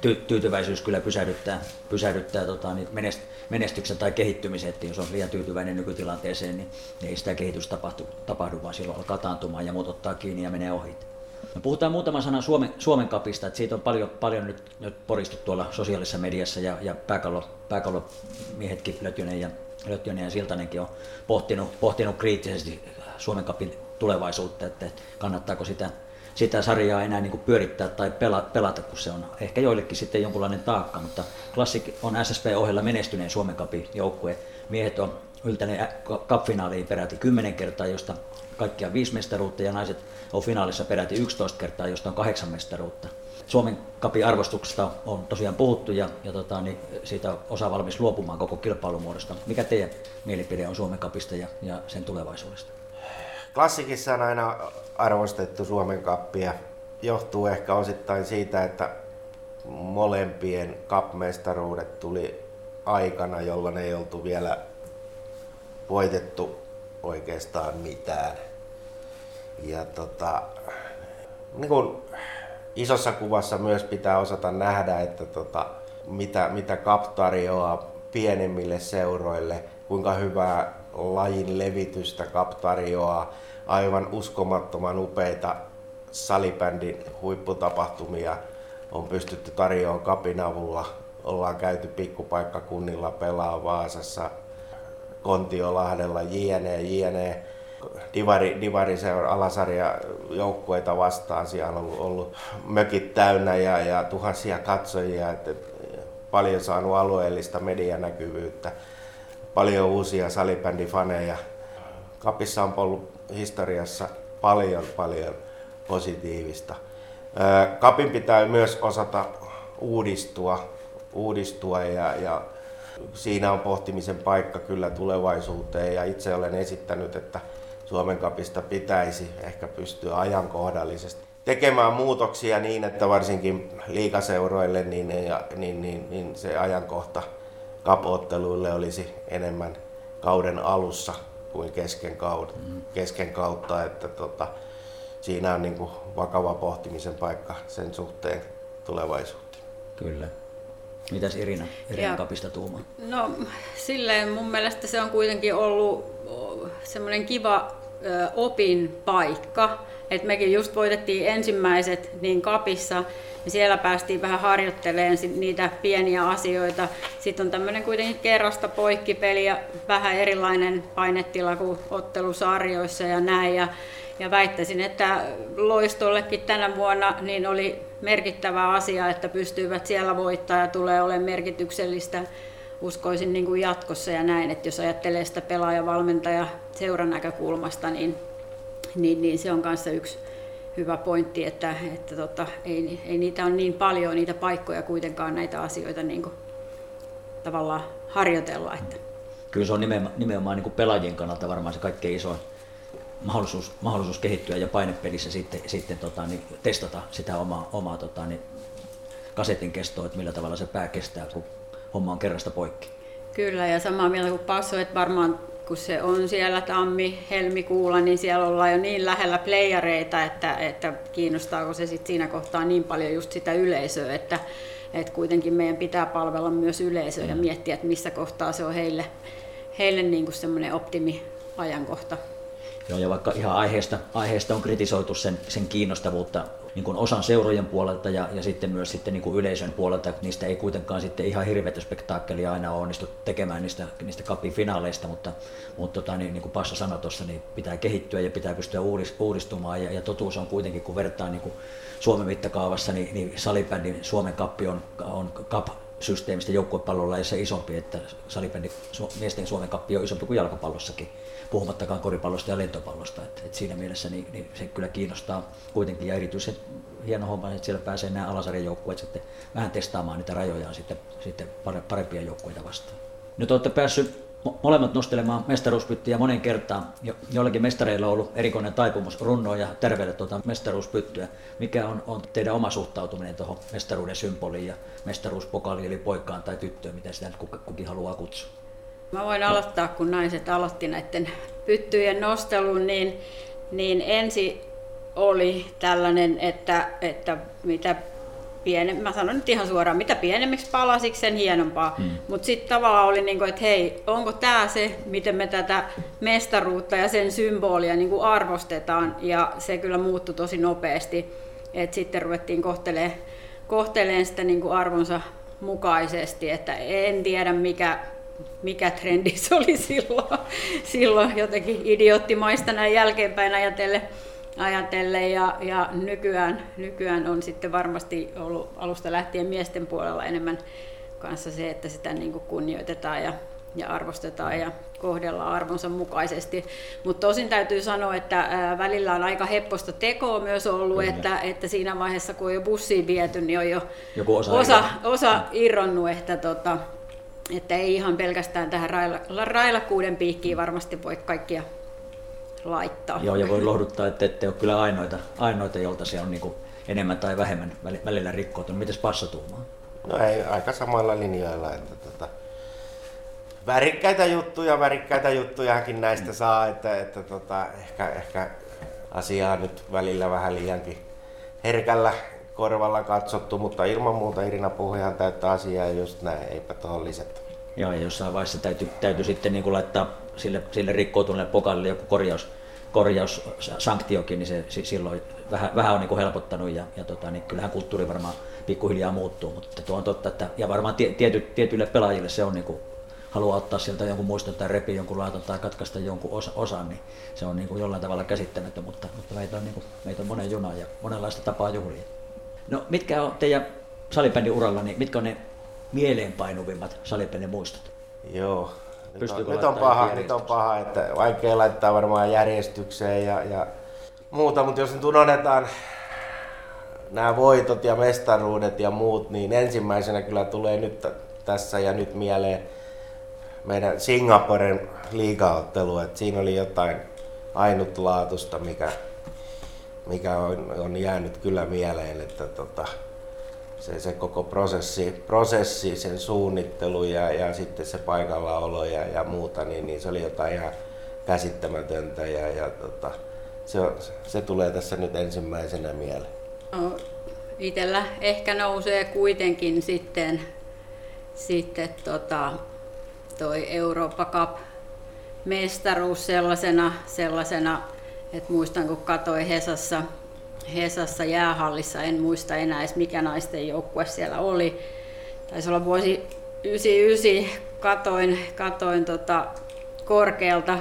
ty, tyytyväisyys kyllä pysähdyttää, pysähdyttää tota, niin menest, menestyksen tai kehittymisen, että jos on liian tyytyväinen nykytilanteeseen, niin, niin ei sitä kehitystä tapahdu, tapahdu, vaan silloin alkaa taantumaan ja muut ottaa kiinni ja menee ohi. Me puhutaan muutama sana Suomen, Suomen kapista, että siitä on paljon, paljon nyt, nyt poristu tuolla sosiaalisessa mediassa ja, ja pääkallo, pääkallomiehetkin, Lötjönen ja, Lötjönen ja Siltanenkin on pohtinut, pohtinut kriittisesti Suomen kapin tulevaisuutta, että kannattaako sitä, sitä sarjaa enää niin pyörittää tai pelata, kun se on ehkä joillekin sitten jonkunlainen taakka, mutta Classic on SSP-ohella menestyneen Suomen kapin joukkue. Miehet on yltäneet cup-finaaliin peräti kymmenen kertaa, josta kaikkia viisi mestaruutta ja naiset on finaalissa peräti 11 kertaa, josta on kahdeksan mestaruutta. Suomen kapin arvostuksesta on tosiaan puhuttu ja, ja tota, niin siitä osa valmis luopumaan koko kilpailumuodosta. Mikä teidän mielipide on Suomen kapista ja, ja sen tulevaisuudesta? Klassikissa on aina arvostettu Suomen kappia. Johtuu ehkä osittain siitä, että molempien kapmestaruudet tuli aikana, jolloin ei oltu vielä voitettu oikeastaan mitään. Ja tota, niin kun isossa kuvassa myös pitää osata nähdä, että tota, mitä, mitä CAP tarjoaa pienemmille seuroille, kuinka hyvää lajin levitystä CAP tarjoaa, aivan uskomattoman upeita salibändin huipputapahtumia on pystytty tarjoamaan kapin avulla. Ollaan käyty pikkupaikkakunnilla pelaa Vaasassa, Kontiolahdella, jne, jne. Divari, Divari seura, alasarja joukkueita vastaan. Siellä on ollut, ollut mökit täynnä ja, ja tuhansia katsojia. Että paljon saanut alueellista medianäkyvyyttä. Paljon uusia salibändifaneja. Kapissa on ollut historiassa paljon, paljon positiivista. Kapin pitää myös osata uudistua, uudistua ja, ja siinä on pohtimisen paikka kyllä tulevaisuuteen ja itse olen esittänyt, että Suomen kapista pitäisi ehkä pystyä ajankohdallisesti tekemään muutoksia niin, että varsinkin liikaseuroille niin, ja, niin, niin, niin se ajankohta kapotteluille olisi enemmän kauden alussa kuin kesken, kautta, mm. kesken kautta, että tota, siinä on niin kuin vakava pohtimisen paikka sen suhteen tulevaisuuteen. Kyllä. Mitäs Irina, Irina ja, Kapista tuumaa? No silleen mun mielestä se on kuitenkin ollut semmoinen kiva opin paikka. Et mekin just voitettiin ensimmäiset niin kapissa, ja siellä päästiin vähän harjoittelemaan niitä pieniä asioita. Sitten on tämmöinen kuitenkin kerrasta poikkipeli ja vähän erilainen painetila kuin ottelusarjoissa ja näin. Ja, ja väittäisin, että loistollekin tänä vuonna niin oli merkittävä asia, että pystyivät siellä voittaa ja tulee olemaan merkityksellistä uskoisin niin kuin jatkossa ja näin, että jos ajattelee sitä pelaaja-valmentaja seuran näkökulmasta, niin, niin, niin se on kanssa yksi hyvä pointti, että, että tota, ei, ei niitä ole niin paljon niitä paikkoja kuitenkaan näitä asioita niin kuin, tavallaan harjoitella. Että. Kyllä se on nimenomaan, nimenomaan niin kuin pelaajien kannalta varmaan se kaikkein isoin mahdollisuus, mahdollisuus kehittyä ja painepelissä sitten, sitten tota, niin testata sitä omaa, omaa tota, niin kasetin kestoa, että millä tavalla se pää kestää, kun homma on kerrasta poikki. Kyllä, ja samaa mieltä kuin Passo, että varmaan kun se on siellä tammi-helmikuulla, niin siellä ollaan jo niin lähellä playareita, että, että kiinnostaako se sit siinä kohtaa niin paljon just sitä yleisöä, että, että kuitenkin meidän pitää palvella myös yleisöä mm. ja miettiä, että missä kohtaa se on heille, heille niin kuin semmoinen optimiajankohta. Joo, ja vaikka ihan aiheesta, aiheesta on kritisoitu sen, sen kiinnostavuutta niin kuin osan seurojen puolelta ja, ja sitten myös sitten niin kuin yleisön puolelta, niistä ei kuitenkaan sitten ihan hirveätä spektaakkelia aina onnistu tekemään niistä, niistä kapin finaaleista, mutta, mutta tota, niin, niin kuin Passa sanoi tuossa, niin pitää kehittyä ja pitää pystyä uudistumaan. Ja, ja totuus on kuitenkin, kun vertaa niin kuin Suomen mittakaavassa, niin, niin salibändin Suomen kappi on, on kap systeemistä joukkuepallolla ja se isompi, että salibändin miesten Suomen kappi on isompi kuin jalkapallossakin puhumattakaan koripallosta ja lentopallosta. Et, et siinä mielessä niin, niin se kyllä kiinnostaa kuitenkin ja erityisen hieno homma, että siellä pääsee nämä alasarjan joukkueet sitten vähän testaamaan niitä rajojaan sitten, sitten parempia joukkueita vastaan. Nyt olette päässyt molemmat nostelemaan mestaruuspyttyjä monen kertaan. Jo, joillakin mestareilla on ollut erikoinen taipumus runnoa ja terveelle tuota mestaruuspyttyä. Mikä on, on teidän oma suhtautuminen tuohon mestaruuden symboliin ja mestaruuspokaliin, eli poikaan tai tyttöön, mitä sitä nyt kukin haluaa kutsua? Mä voin aloittaa, kun naiset aloitti näiden pyttyjen nostelun, niin, niin ensi oli tällainen, että, että mitä pienem, mä sanon nyt ihan suoraan, mitä pienemmiksi palasiksi, sen hienompaa. Mm. Mutta sitten tavallaan oli niin kuin, että hei, onko tämä se, miten me tätä mestaruutta ja sen symbolia niin kuin arvostetaan. Ja se kyllä muuttui tosi nopeasti. Et sitten ruvettiin kohtelemaan, kohtelemaan sitä niin kuin arvonsa mukaisesti. Että en tiedä, mikä, mikä trendi se oli silloin, silloin jotenkin idioottimaista näin jälkeenpäin ajatellen, ajatellen ja, ja nykyään, nykyään on sitten varmasti ollut alusta lähtien miesten puolella enemmän kanssa se, että sitä niin kuin kunnioitetaan ja ja arvostetaan ja kohdellaan arvonsa mukaisesti. Mutta tosin täytyy sanoa, että välillä on aika hepposta tekoa myös ollut, että, että siinä vaiheessa kun on jo bussiin viety, niin on jo Joku osa, osa, osa irronnut, että, tota, että ei ihan pelkästään tähän raila, railakuuden piikkiin varmasti voi kaikkia laittaa. Joo, ja voi lohduttaa, että ette ole kyllä ainoita, ainoita jolta se on niin kuin enemmän tai vähemmän välillä rikkoutunut. Mites passatuumaa? No ei, aika samoilla linjoilla. Että tota, värikkäitä juttuja, värikkäitä juttujakin näistä saa, että, että tota, ehkä, ehkä asiaa nyt välillä vähän liiankin herkällä korvalla katsottu, mutta ilman muuta Irina puhui ihan täyttä asiaa just näin, eipä tuohon lisätä. Joo, ja jossain vaiheessa täytyy, täytyy sitten niin kuin laittaa sille, sille rikkoutuneelle pokalle joku korjaus, korjaussanktiokin, niin se silloin vähän, vähän on niin kuin helpottanut ja, ja tota, niin kyllähän kulttuuri varmaan pikkuhiljaa muuttuu, mutta tuo on totta, että, ja varmaan tiety, tietyille pelaajille se on niin kuin, haluaa ottaa sieltä jonkun muiston tai repi jonkun laaton tai katkaista jonkun osa, osan, niin se on niin kuin jollain tavalla käsittämättä, mutta, mutta meitä, on niin kuin, meitä on monen juna ja monenlaista tapaa juhlia. No mitkä on teidän salibändin uralla, niin mitkä on ne mieleenpainuvimmat salibändin muistot? Joo, nyt on, nyt on, paha, nyt on paha, että vaikea laittaa varmaan järjestykseen ja, ja muuta, mutta jos nyt unohdetaan nämä voitot ja mestaruudet ja muut, niin ensimmäisenä kyllä tulee nyt tässä ja nyt mieleen meidän Singaporen liigaottelu, että siinä oli jotain ainutlaatusta, mikä, mikä on, on jäänyt kyllä mieleen, että tota, se, se koko prosessi, prosessi, sen suunnittelu ja, ja sitten se paikallaolo ja, ja muuta, niin, niin se oli jotain ihan käsittämätöntä ja, ja tota, se, se tulee tässä nyt ensimmäisenä mieleen. No, itellä ehkä nousee kuitenkin sitten, sitten tota, toi Eurooppa Cup mestaruus sellaisena, sellaisena että muistan kun katsoin Hesassa, Hesassa jäähallissa, en muista enää edes mikä naisten joukkue siellä oli. Taisi olla vuosi 99, katoin, katoin tota korkealta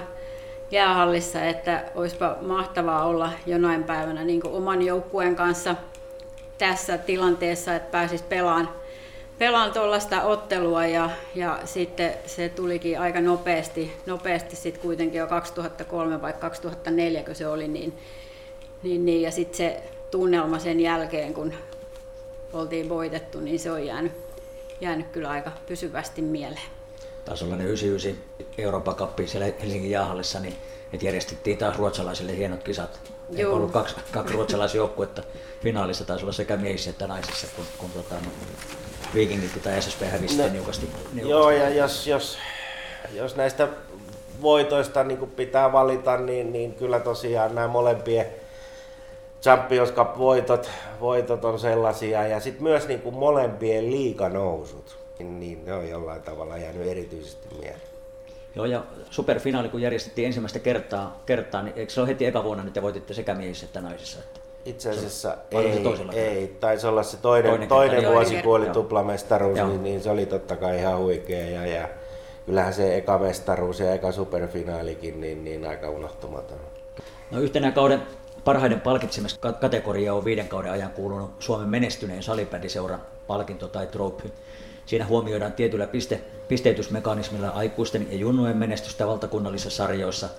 jäähallissa, että olisipa mahtavaa olla jonain päivänä niin oman joukkueen kanssa tässä tilanteessa, että pääsis pelaan, pelaan tuollaista ottelua ja, ja sitten se tulikin aika nopeasti, nopeasti sitten kuitenkin jo 2003 vai 2004, kun se oli, niin, niin, niin ja sitten se tunnelma sen jälkeen, kun oltiin voitettu, niin se on jäänyt, jäänyt kyllä aika pysyvästi mieleen taisi olla ne 99 Euroopan kappi siellä Helsingin jäähallissa, niin että järjestettiin taas ruotsalaisille hienot kisat. Ei ollut kaksi, kaksi ruotsalaisjoukkuetta finaalissa, taisi olla sekä miehissä että naisissa, kun, kun tota, no, Vikingit tai SSP hävisi no, niukasti, niukasti. Joo, ja jos, jos, jos näistä voitoista niin pitää valita, niin, niin kyllä tosiaan nämä molempien Champions Cup-voitot voitot on sellaisia, ja sitten myös niin kuin molempien liikanousut niin ne on jollain tavalla jäänyt erityisesti mieleen. Joo, ja superfinaali kun järjestettiin ensimmäistä kertaa, kertaa niin eikö se ole heti eka vuonna, että voititte sekä miehissä että naisissa? Että Itse asiassa se, ei, ei, taisi olla se toinen, toinen, toinen kerta, vuosi, kun oli tuplamestaruus, niin, niin, se oli totta kai ihan huikea. Ja, ja kyllähän se eka mestaruus ja eka superfinaalikin niin, niin aika unohtumaton. No yhtenä kauden parhaiden palkitsemiskategoria on viiden kauden ajan kuulunut Suomen menestyneen salibändiseuran palkinto tai trophy. Siinä huomioidaan tietyllä piste, pisteytysmekanismilla aikuisten ja junnujen menestystä valtakunnallisissa sarjoissa.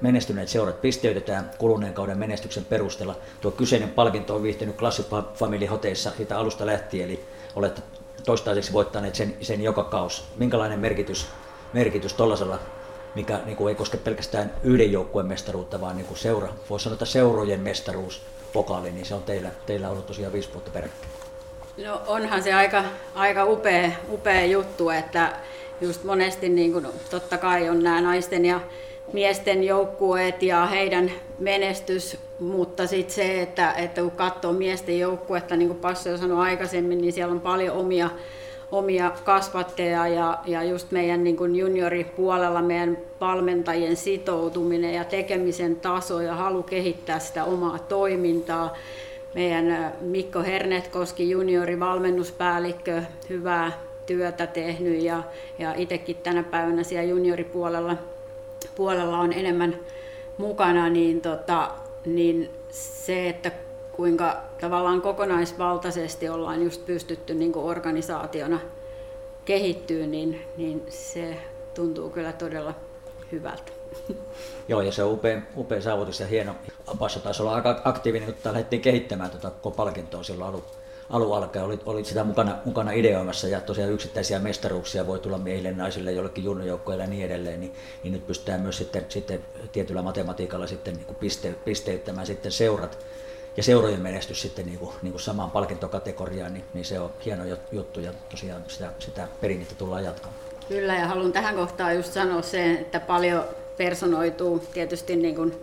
Menestyneet seurat pisteytetään kuluneen kauden menestyksen perusteella. Tuo kyseinen palkinto on viihtynyt Classic Family Hoteissa siitä alusta lähtien, eli olette toistaiseksi voittaneet sen, sen joka kaus. Minkälainen merkitys, merkitys tuollaisella, mikä niin kuin ei koske pelkästään yhden joukkueen mestaruutta, vaan niin kuin seura, voisi sanoa, että seurojen mestaruus, pokaali, niin se on teillä, teillä ollut tosiaan viisi vuotta peräkkäin. No onhan se aika, aika upea, upea juttu, että just monesti niin kuin, totta kai on nämä naisten ja miesten joukkueet ja heidän menestys, mutta sitten se, että, että kun katsoo miesten joukkuetta, niin kuin Passi on sanonut aikaisemmin, niin siellä on paljon omia, omia kasvatteja ja, ja just meidän niin kuin junioripuolella meidän valmentajien sitoutuminen ja tekemisen taso ja halu kehittää sitä omaa toimintaa. Meidän Mikko Hernetkoski, juniori valmennuspäällikkö, hyvää työtä tehnyt ja, ja itsekin tänä päivänä siellä junioripuolella puolella on enemmän mukana, niin, tota, niin se, että kuinka tavallaan kokonaisvaltaisesti ollaan just pystytty niin kuin organisaationa kehittyä, niin, niin se tuntuu kyllä todella hyvältä. Joo, ja se on upea, upea saavutus ja hieno. Passo taisi olla aika aktiivinen, kun lähdettiin kehittämään tuota koko palkintoa silloin alu, alun alkaen. Olit, olit sitä mukana, mukana ideoimassa ja tosiaan yksittäisiä mestaruuksia voi tulla miehille, naisille, jollekin junnujoukkoille ja niin edelleen, niin, niin nyt pystytään myös sitten, sitten tietyllä matematiikalla sitten niin piste, pisteyttämään sitten seurat ja seurojen menestys sitten niin kuin, niin kuin samaan palkintokategoriaan, niin, niin se on hieno juttu ja tosiaan sitä, sitä perinnettä tullaan jatkamaan. Kyllä ja haluan tähän kohtaan just sanoa sen, että paljon personoituu tietysti niin kuin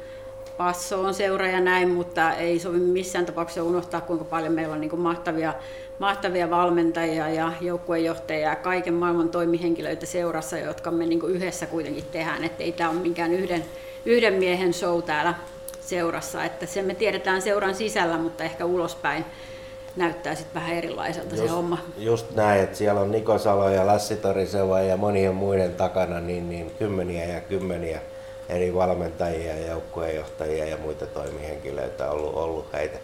Passo on seura ja näin, mutta ei sovi missään tapauksessa unohtaa, kuinka paljon meillä on niin mahtavia, mahtavia valmentajia ja joukkuejohtajia ja kaiken maailman toimihenkilöitä seurassa, jotka me niin yhdessä kuitenkin tehdään. Että ei tämä ole minkään yhden, yhden miehen show täällä seurassa. Että sen me tiedetään seuran sisällä, mutta ehkä ulospäin näyttää sitten vähän erilaiselta just, se homma. Just näin, että siellä on Niko Salo ja Lassi Toriseva ja monien muiden takana niin, niin kymmeniä ja kymmeniä eri valmentajia ja joukkueenjohtajia ja muita toimihenkilöitä ollut, ollut heitä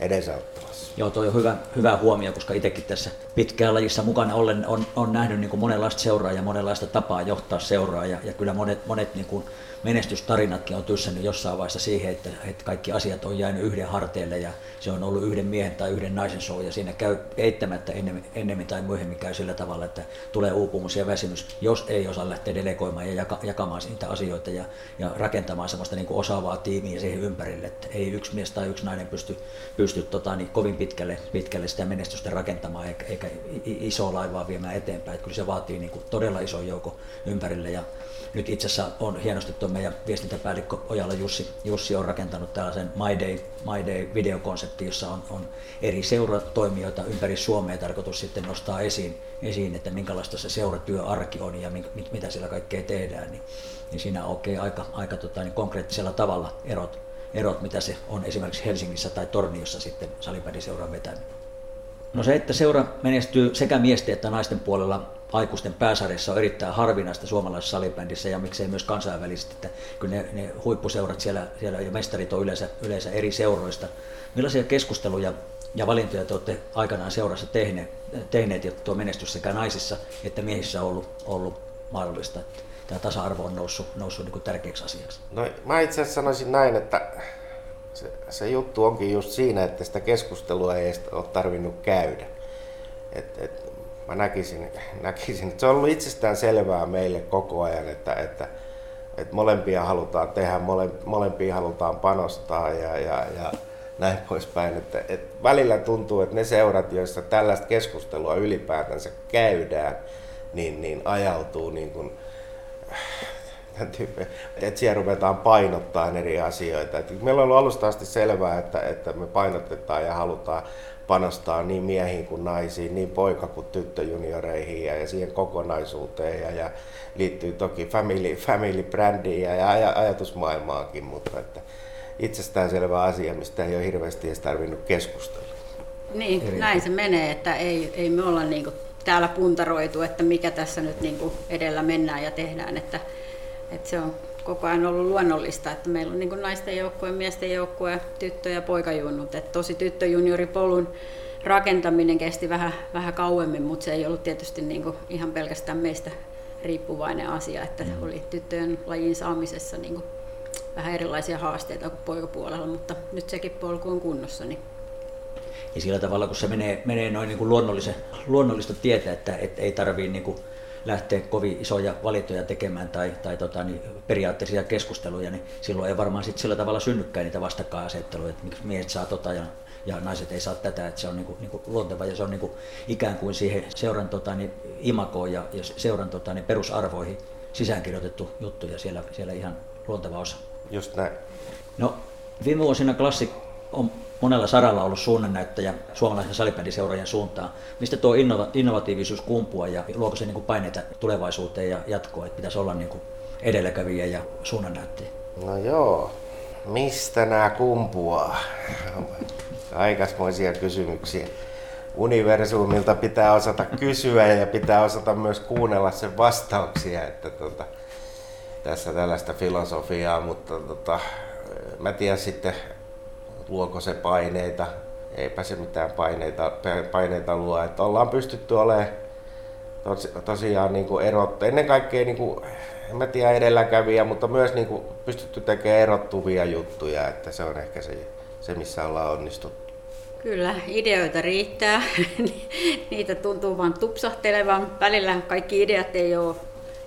edesauttamassa. Joo, toi on hyvä, hyvä huomio, koska itsekin tässä pitkään lajissa mukana ollen on, on nähnyt niin kuin monenlaista seuraa ja monenlaista tapaa johtaa seuraa ja, ja kyllä monet, monet niin kuin menestystarinatkin on tyssännyt jossain vaiheessa siihen, että, että kaikki asiat on jäänyt yhden harteille ja se on ollut yhden miehen tai yhden naisen show ja siinä käy eittämättä ennemmin, ennemmin tai myöhemmin käy sillä tavalla, että tulee uupumus ja väsymys, jos ei osaa lähteä delegoimaan ja jaka, jakamaan niitä asioita ja, ja rakentamaan sellaista niin kuin osaavaa tiimiä siihen ympärille, että ei yksi mies tai yksi nainen pysty, pysty tota, niin kovin pitkälle, pitkälle sitä menestystä rakentamaan eikä, eikä isoa laivaa viemään eteenpäin, että kyllä se vaatii niin kuin todella iso joukko ympärille ja nyt itse asiassa on hienosti tuo meidän viestintäpäällikkö Ojala Jussi, Jussi on rakentanut tällaisen My Day, My Day videokonsepti, jossa on, on eri seuratoimijoita ympäri Suomea tarkoitus sitten nostaa esiin, esiin että minkälaista se seuratyöarki on ja mit, mitä siellä kaikkea tehdään, niin, niin siinä on okay, aika, aika tota, niin konkreettisella tavalla erot, erot, mitä se on esimerkiksi Helsingissä tai Torniossa sitten salipädiseuran vetänyt. No se, että seura menestyy sekä miesten että naisten puolella aikuisten pääsarjassa on erittäin harvinaista suomalaisessa salibändissä ja miksei myös kansainvälisesti, että kyllä ne, ne huippuseurat siellä, siellä ja mestarit on yleensä, yleensä eri seuroista. Millaisia keskusteluja ja valintoja te olette aikanaan seurassa tehneet, tehneet että tuo menestys sekä naisissa että miehissä on ollut, ollut mahdollista? Tämä tasa-arvo on noussut, noussut niin tärkeäksi asiaksi. No, mä itse asiassa sanoisin näin, että se, se juttu onkin just siinä, että sitä keskustelua ei ole tarvinnut käydä. Et, et, mä näkisin, näkisin, että se on ollut itsestään selvää meille koko ajan, että, että, että molempia halutaan tehdä, mole, molempia halutaan panostaa ja, ja, ja näin poispäin. Että, että välillä tuntuu, että ne seurat, joissa tällaista keskustelua ylipäätänsä käydään, niin, niin ajautuu niin kuin, että siellä ruvetaan painottaa eri asioita. Että meillä on ollut alusta asti selvää, että, että me painotetaan ja halutaan panostaa niin miehiin kuin naisiin, niin poika- kuin tyttöjunioreihin ja, ja siihen kokonaisuuteen. Ja, ja liittyy toki family, family brändiin ja, ja ajatusmaailmaankin, mutta että itsestäänselvä asia, mistä ei ole hirveästi edes tarvinnut keskustella. Niin, Eri. näin se menee, että ei, ei me olla niin täällä puntaroitu, että mikä tässä nyt niin edellä mennään ja tehdään, että, että se on koko ajan ollut luonnollista, että meillä on niin naisten joukkue, miesten joukkue, tyttö- ja poikajunnut. Että tosi tyttöjunioripolun rakentaminen kesti vähän, vähän kauemmin, mutta se ei ollut tietysti niin ihan pelkästään meistä riippuvainen asia, että mm. oli tyttöjen lajin saamisessa niin vähän erilaisia haasteita kuin poikapuolella, mutta nyt sekin polku on kunnossa. Niin ja sillä tavalla, kun se menee, menee noin niin kuin luonnollista tietä, että, että ei tarvitse niin kuin lähteä kovin isoja valintoja tekemään tai, tai tota, niin periaatteisia keskusteluja, niin silloin ei varmaan sit sillä tavalla synnykään niitä vastakkainasetteluja, että miksi miehet saa tota ja, ja naiset ei saa tätä, että se on niinku, niinku luonteva ja se on niinku ikään kuin siihen seuran tota, niin, imakoon ja, ja seuran tota, niin perusarvoihin sisäänkirjoitettu juttu ja siellä, siellä ihan luonteva osa. Just näin. No, viime vuosina klassik on monella saralla ollut suunnannäyttäjä suomalaisen salibändiseurojen suuntaan. Mistä tuo innova, innovatiivisuus kumpuaa ja luoko se niin kuin paineita tulevaisuuteen ja jatkoon, että pitäisi olla niin kuin edelläkävijä ja suunnannäyttäjä? No joo, mistä nämä kumpuaa? Aikasmoisia kysymyksiä. Universumilta pitää osata kysyä ja pitää osata myös kuunnella sen vastauksia, että tota, tässä tällaista filosofiaa, mutta tota, mä tiedän sitten luoko se paineita, eipä se mitään paineita, paineita luo. Että ollaan pystytty olemaan tos, tosiaan niin kuin erot, ennen kaikkea niin kuin, en mä tiedä edelläkävijä, mutta myös niin kuin pystytty tekemään erottuvia juttuja, että se on ehkä se, se missä ollaan onnistuttu. Kyllä, ideoita riittää. Niitä tuntuu vaan tupsahtelevan. Välillä kaikki ideat ei ole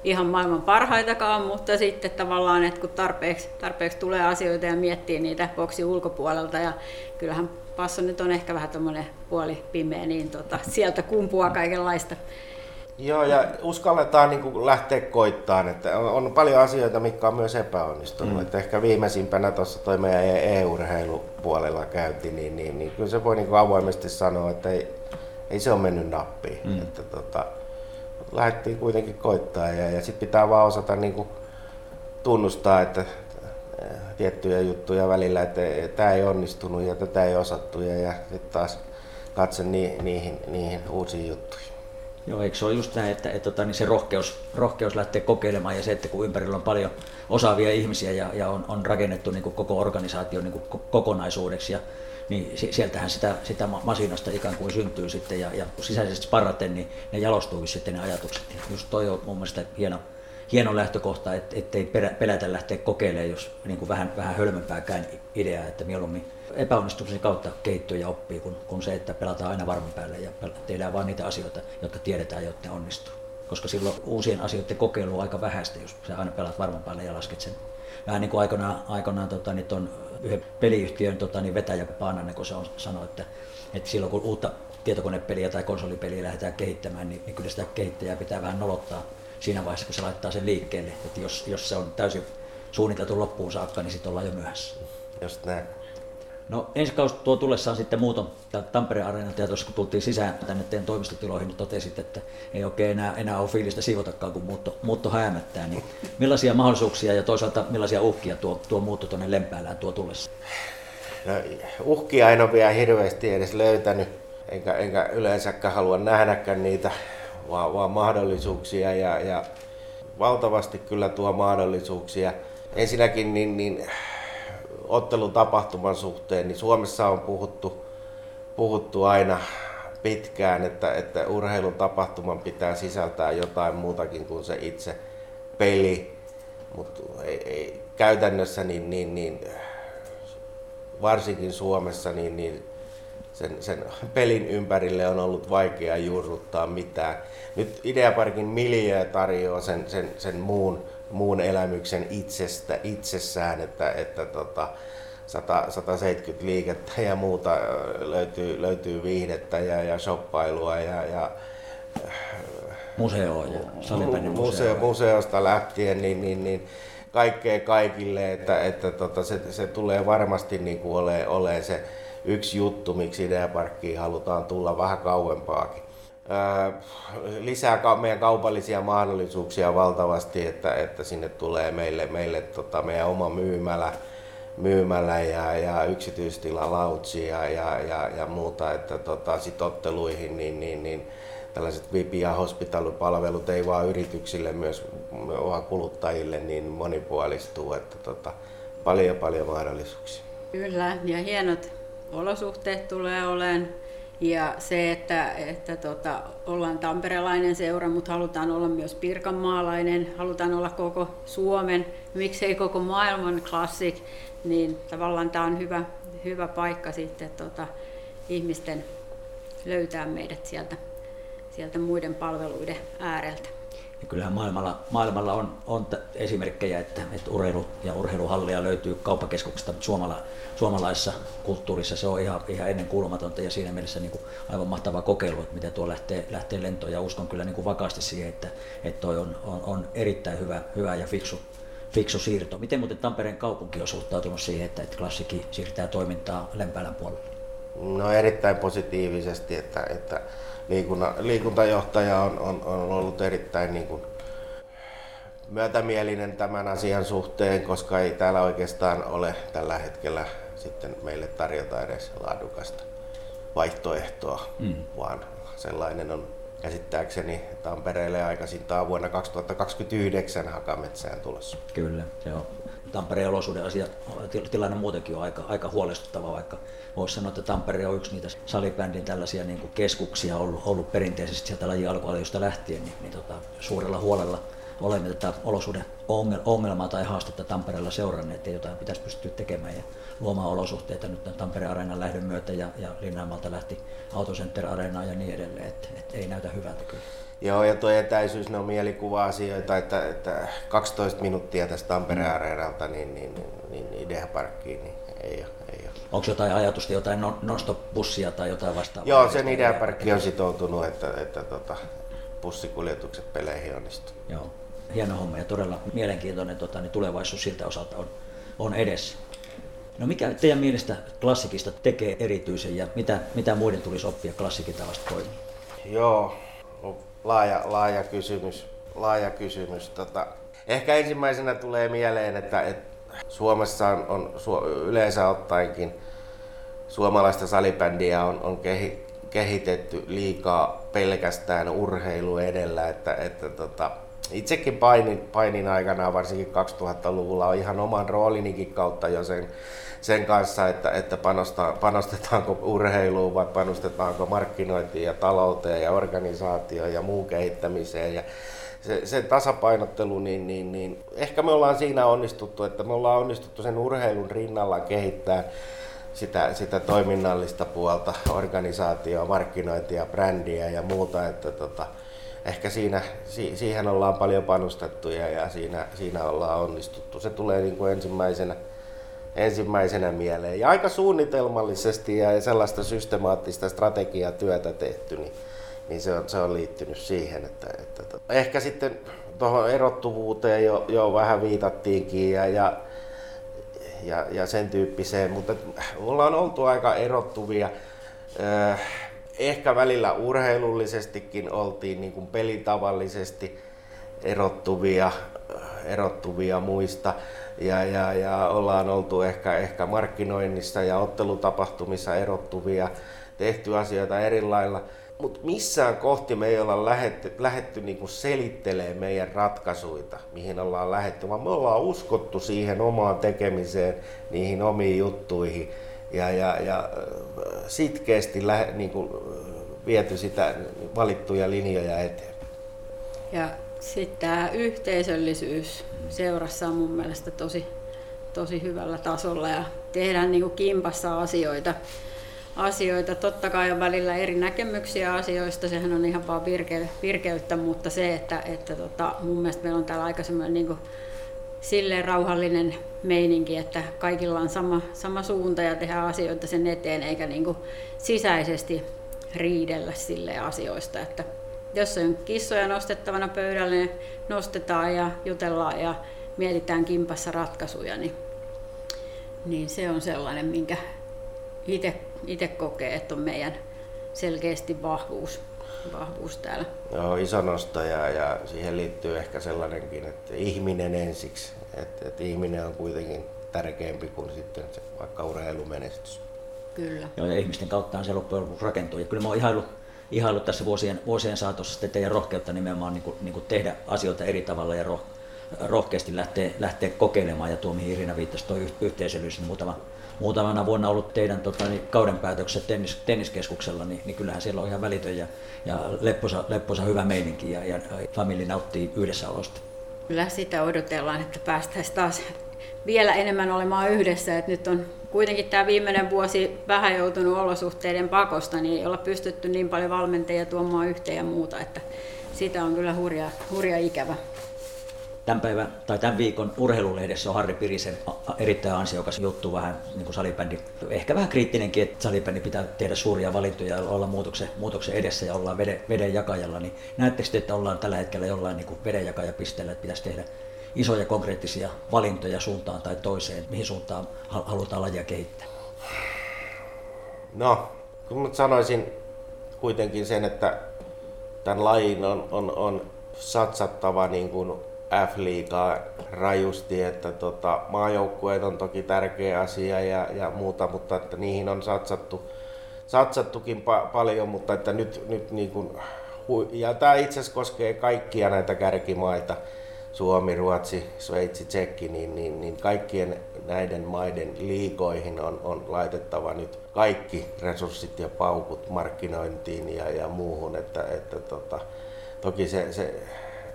ihan maailman parhaitakaan, mutta sitten tavallaan, että kun tarpeeksi, tarpeeksi tulee asioita ja miettii niitä boksi ulkopuolelta ja kyllähän Passo nyt on ehkä vähän tuommoinen puoli pimeä, niin tota, sieltä kumpuaa kaikenlaista. Joo, ja uskalletaan niin kuin lähteä koittaan, että on, on paljon asioita, mitkä on myös epäonnistunut. Mm. Että ehkä viimeisimpänä tuossa toi meidän e-urheilupuolella käynti, niin, niin, niin kyllä se voi niin kuin avoimesti sanoa, että ei, ei se ole mennyt nappiin. Mm. Että, tota, lähdettiin kuitenkin koittaa ja, ja sitten pitää vaan osata niin kuin tunnustaa, että tiettyjä juttuja välillä, että tämä ei onnistunut ja tätä ei osattu ja, ja sitten taas katse ni, niihin, niihin uusiin juttuihin. Joo, eikö se ole just näin, että, että, että tota, niin se rohkeus, rohkeus lähteä kokeilemaan ja se, että kun ympärillä on paljon osaavia ihmisiä ja, ja on, on rakennettu niin kuin koko organisaatio niin kuin kokonaisuudeksi ja niin sieltähän sitä, sitä masinasta ikään kuin syntyy sitten ja, ja sisäisesti sparraten, niin ne jalostuu sitten ne ajatukset. Ja just toi on mun mielestä hieno, hieno lähtökohta, että ettei pelätä lähteä kokeilemaan, jos niin kuin vähän, vähän hölmömpääkään ideaa, että mieluummin epäonnistumisen kautta kehittyy ja oppii, kun, kun se, että pelataan aina varman päälle ja tehdään vain niitä asioita, jotka tiedetään, jotta ne onnistuu. Koska silloin uusien asioiden kokeilu on aika vähäistä, jos sä aina pelaat varman päälle ja lasket sen. Vähän niin kuin aikanaan, aikanaan tota, niin ton yhden peliyhtiön tota, niin vetäjä Paananen, kun se on sanonut, että, että silloin kun uutta tietokonepeliä tai konsolipeliä lähdetään kehittämään, niin, niin kyllä sitä kehittäjää pitää vähän nolottaa siinä vaiheessa, kun se laittaa sen liikkeelle. Että jos, jos se on täysin suunniteltu loppuun saakka, niin sitten ollaan jo myöhässä. Just näin. No ensi kausi tuo tullessaan sitten muuton Tampereen areenalta ja tuossa kun tultiin sisään tänne teidän toimistotiloihin, niin totesit, että ei oikein enää, enää ole fiilistä siivotakaan, kun muutto, muutto häämättää. Niin millaisia mahdollisuuksia ja toisaalta millaisia uhkia tuo, tuo muutto tuonne Lempäälään tuo tullessa? No, uhkia en ole vielä hirveästi edes löytänyt, enkä, enkä yleensäkään halua nähdäkään niitä, vaan, vaan mahdollisuuksia ja, ja valtavasti kyllä tuo mahdollisuuksia. Ensinnäkin niin, niin ottelutapahtuman suhteen, niin Suomessa on puhuttu, puhuttu aina pitkään, että, että urheilun tapahtuman pitää sisältää jotain muutakin kuin se itse peli, mutta ei, ei, käytännössä niin, niin, niin, varsinkin Suomessa niin, niin sen, sen pelin ympärille on ollut vaikea juurruttaa mitään. Nyt Ideaparkin miljöö tarjoaa sen, sen, sen muun muun elämyksen itsestä, itsessään, että, että tota, 100, 170 liikettä ja muuta löytyy, löytyy viihdettä ja, ja shoppailua ja, ja museo ja museo. museo. museosta lähtien, niin, niin, niin kaikkea kaikille, että, että tota, se, se, tulee varmasti niin kuin ole, ole se yksi juttu, miksi Ideaparkkiin halutaan tulla vähän kauempaakin lisää meidän kaupallisia mahdollisuuksia valtavasti, että, että sinne tulee meille, meille tota, meidän oma myymälä, myymälä ja, ja yksityistila lautsi ja, ja, ja, ja, muuta, että tota, sit otteluihin niin, niin, niin tällaiset VIP- ja hospitalipalvelut ei vaan yrityksille, myös vaan kuluttajille niin monipuolistuu, että tota, paljon paljon mahdollisuuksia. Kyllä, ja hienot olosuhteet tulee olemaan ja se, että, että tota, ollaan tamperelainen seura, mutta halutaan olla myös pirkanmaalainen, halutaan olla koko Suomen, miksei koko maailman klassik, niin tavallaan tämä on hyvä, hyvä paikka sitten tota, ihmisten löytää meidät sieltä, sieltä muiden palveluiden ääreltä. Ja kyllähän maailmalla, maailmalla on, on esimerkkejä, että, että urheilu ja urheiluhallia löytyy kauppakeskuksesta, mutta suomala, suomalaisessa kulttuurissa se on ihan, ihan ennen kuulumatonta ja siinä mielessä niin kuin aivan mahtava kokeilu, että miten tuo lähtee, lähtee lentoon ja uskon kyllä niin kuin vakaasti siihen, että, että toi on, on, on erittäin hyvä, hyvä ja fiksu, fiksu siirto. Miten muuten Tampereen kaupunki on suhtautunut siihen, että, että klassikki siirtää toimintaa Lempäälän puolelle? No erittäin positiivisesti, että, että liikunta, liikuntajohtaja on, on, on ollut erittäin niin kuin myötämielinen tämän asian suhteen, koska ei täällä oikeastaan ole tällä hetkellä sitten meille tarjota edes laadukasta vaihtoehtoa, mm. vaan sellainen on käsittääkseni Tampereelle aikaisintaan vuonna 2029 Hakametsään tulossa. Kyllä, joo. Tampereen olosuuden asia, tilanne muutenkin on aika, aika huolestuttava, vaikka voisi sanoa, että Tampere on yksi niitä salibändin tällaisia niin kuin keskuksia ollut, ollut perinteisesti sieltä lajin alkuajoista lähtien, niin, niin tota, suurella huolella olemme tätä olosuuden ongelmaa tai haastetta Tampereella seuranneet ja jotain pitäisi pystyä tekemään ja luomaan olosuhteita nyt Tampereen areenan lähdön myötä ja, ja Linnanmaalta lähti Autocenter Areenaan ja niin edelleen, että et ei näytä hyvältä kyllä. Joo, ja tuo etäisyys, ne on mielikuva-asioita, että, että 12 minuuttia tästä Tampereen mm. areenalta niin, niin, niin, niin, niin Ideaparkkiin, niin ei ole, ei ole. Onko jotain ajatusta, jotain no, nostopussia tai jotain vastaavaa? Joo, sen Ideaparkki on sitoutunut, että, että tota, bussikuljetukset peleihin onnistuu. Joo, hieno homma ja todella mielenkiintoinen tota, niin tulevaisuus siltä osalta on, on edessä. No mikä teidän mielestä klassikista tekee erityisen ja mitä, mitä muiden tulisi oppia klassikin tavasta toimia? Joo, laaja, laaja kysymys. Laaja kysymys. Tota, ehkä ensimmäisenä tulee mieleen, että, että Suomessa on, on yleensä ottaenkin suomalaista salibändiä on, on kehi, kehitetty liikaa pelkästään urheilu edellä, että, että tota, itsekin painin, painin aikana, varsinkin 2000-luvulla, on ihan oman roolinikin kautta jo sen, sen kanssa, että, että panostetaanko urheiluun vai panostetaanko markkinointiin ja talouteen ja organisaatioon ja muun kehittämiseen. Ja se, se tasapainottelu, niin, niin, niin ehkä me ollaan siinä onnistuttu, että me ollaan onnistuttu sen urheilun rinnalla kehittää sitä, sitä toiminnallista puolta, organisaatioa, markkinointia, brändiä ja muuta, että tota, ehkä siinä, si, siihen ollaan paljon panostettu ja, ja siinä, siinä ollaan onnistuttu. Se tulee niin kuin ensimmäisenä, ensimmäisenä mieleen. Ja aika suunnitelmallisesti ja sellaista systemaattista strategiatyötä tehty, niin, niin se, on, se on liittynyt siihen, että, että, että ehkä sitten tuohon erottuvuuteen jo, jo vähän viitattiinkin ja, ja, ja, ja sen tyyppiseen, mutta ollaan oltu aika erottuvia. Ehkä välillä urheilullisestikin oltiin niin kuin pelitavallisesti erottuvia, erottuvia muista ja, ja, ja ollaan oltu ehkä, ehkä markkinoinnissa ja ottelutapahtumissa erottuvia, tehty asioita eri lailla. Mutta missään kohti me ei olla lähetty, lähetty niinku selittelemään meidän ratkaisuita, mihin ollaan lähetty, vaan me ollaan uskottu siihen omaan tekemiseen, niihin omiin juttuihin ja, ja, ja sitkeästi lähe, niin kuin, viety sitä valittuja linjoja eteenpäin. Ja sitten tämä yhteisöllisyys seurassa on mun mielestä tosi, tosi hyvällä tasolla ja tehdään niin kuin kimpassa asioita. asioita. Totta kai on välillä eri näkemyksiä asioista, sehän on ihan vaan virke, virkeyttä, mutta se, että, että tota, mun mielestä meillä on täällä aika semmoinen niin silleen rauhallinen meininki, että kaikilla on sama, sama suunta ja tehdään asioita sen eteen, eikä niin kuin sisäisesti riidellä sille asioista, että jos on kissoja nostettavana pöydälle, niin nostetaan ja jutellaan ja mietitään kimpassa ratkaisuja, niin, niin se on sellainen, minkä itse kokee, että on meidän selkeästi vahvuus, vahvuus täällä. Joo, iso nosto ja, ja siihen liittyy ehkä sellainenkin, että ihminen ensiksi, että, että ihminen on kuitenkin tärkeämpi kuin sitten se vaikka urheilumenestys. Kyllä. Joo, ja ihmisten kautta se loppujen lopuksi rakentuu. Ja kyllä mä oon ihailu, ihailu tässä vuosien, vuosien saatossa sitten teidän rohkeutta nimenomaan niin kuin, niin kuin tehdä asioita eri tavalla ja roh, rohkeasti lähteä, lähteä kokeilemaan. Ja tuo, mihin Irina viittasi, tuo yhteisöllisyys, niin muutama, muutamana vuonna ollut teidän tota, niin, kauden päätökset tennis, tenniskeskuksella, niin, niin kyllähän siellä on ihan välitön ja, ja lepposa, lepposa hyvä meininki ja, ja famili nauttii yhdessäolosta. Kyllä sitä odotellaan, että päästäisiin taas vielä enemmän olemaan yhdessä. että nyt on kuitenkin tämä viimeinen vuosi vähän joutunut olosuhteiden pakosta, niin ei olla pystytty niin paljon valmentajia tuomaan yhteen ja muuta, että sitä on kyllä hurja, hurja ikävä. Tämän, päivän, tai tämän viikon urheilulehdessä on Harri Pirisen erittäin ansiokas juttu, vähän niin kuin salibändi. Ehkä vähän kriittinenkin, että salibändi pitää tehdä suuria valintoja ja olla muutoksen, muutoksen edessä ja ollaan veden, veden jakajalla. Niin näettekö että ollaan tällä hetkellä jollain niin vedenjakajapisteellä, että pitäisi tehdä isoja konkreettisia valintoja suuntaan tai toiseen, mihin suuntaan halutaan lajia kehittää? No, kun sanoisin kuitenkin sen, että tämän lajin on, on, on satsattava niin kuin F-liigaa rajusti, että tota, maajoukkueet on toki tärkeä asia ja, ja muuta, mutta että niihin on satsattu, satsattukin pa- paljon, mutta että nyt, nyt niin kuin, ja tämä itse asiassa koskee kaikkia näitä kärkimaita, Suomi, Ruotsi, Sveitsi, Tsekki, niin, niin, niin kaikkien näiden maiden liikoihin on, on laitettava nyt kaikki resurssit ja paukut markkinointiin ja, ja muuhun, että, että tota, toki se, se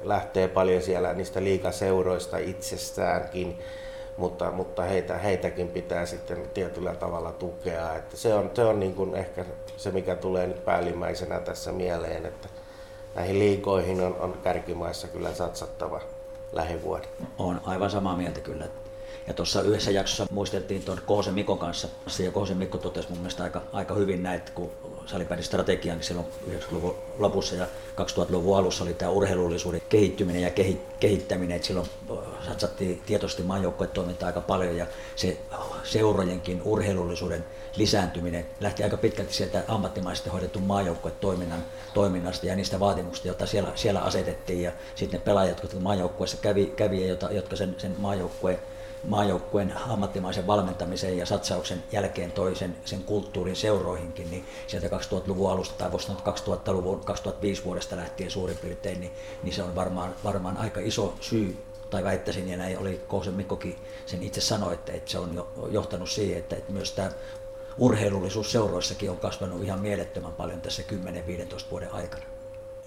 lähtee paljon siellä niistä liikaseuroista itsestäänkin, mutta, mutta heitä, heitäkin pitää sitten tietyllä tavalla tukea. Että se on, se on niin kuin ehkä se, mikä tulee nyt päällimmäisenä tässä mieleen, että näihin liikoihin on, on kärkimaissa kyllä satsattava lähivuodet. On aivan samaa mieltä kyllä. Ja tuossa yhdessä jaksossa muisteltiin tuon Koosen Mikon kanssa, ja Koosen Mikko totesi mun mielestä aika, aika hyvin näitä, kun salipäin strategian silloin 90-luvun lopussa ja 2000-luvun alussa oli tämä urheilullisuuden kehittyminen ja kehittäminen, että silloin satsattiin tietoisesti maajoukkuetoimintaa aika paljon ja se seurojenkin urheilullisuuden lisääntyminen. Lähti aika pitkälti sieltä ammattimaisesti hoidetun maajoukkuetoiminnan toiminnasta ja niistä vaatimuksista, joita siellä, siellä asetettiin. Ja sitten ne pelaajat, jotka maajoukkueessa kävi, kävi ja jotka sen, sen maajoukkueen maajoukkueen ammattimaisen valmentamisen ja satsauksen jälkeen toisen sen kulttuurin seuroihinkin, niin sieltä 2000-luvun alusta tai voisi sanoa 2000-luvun 2005 vuodesta lähtien suurin piirtein, niin, niin se on varmaan, varmaan aika iso syy tai väittäisin, ja näin oli Kousen Mikkokin sen itse sanoi, että, että se on jo, johtanut siihen, että, että myös tämä urheilullisuus seuroissakin on kasvanut ihan mielettömän paljon tässä 10-15 vuoden aikana.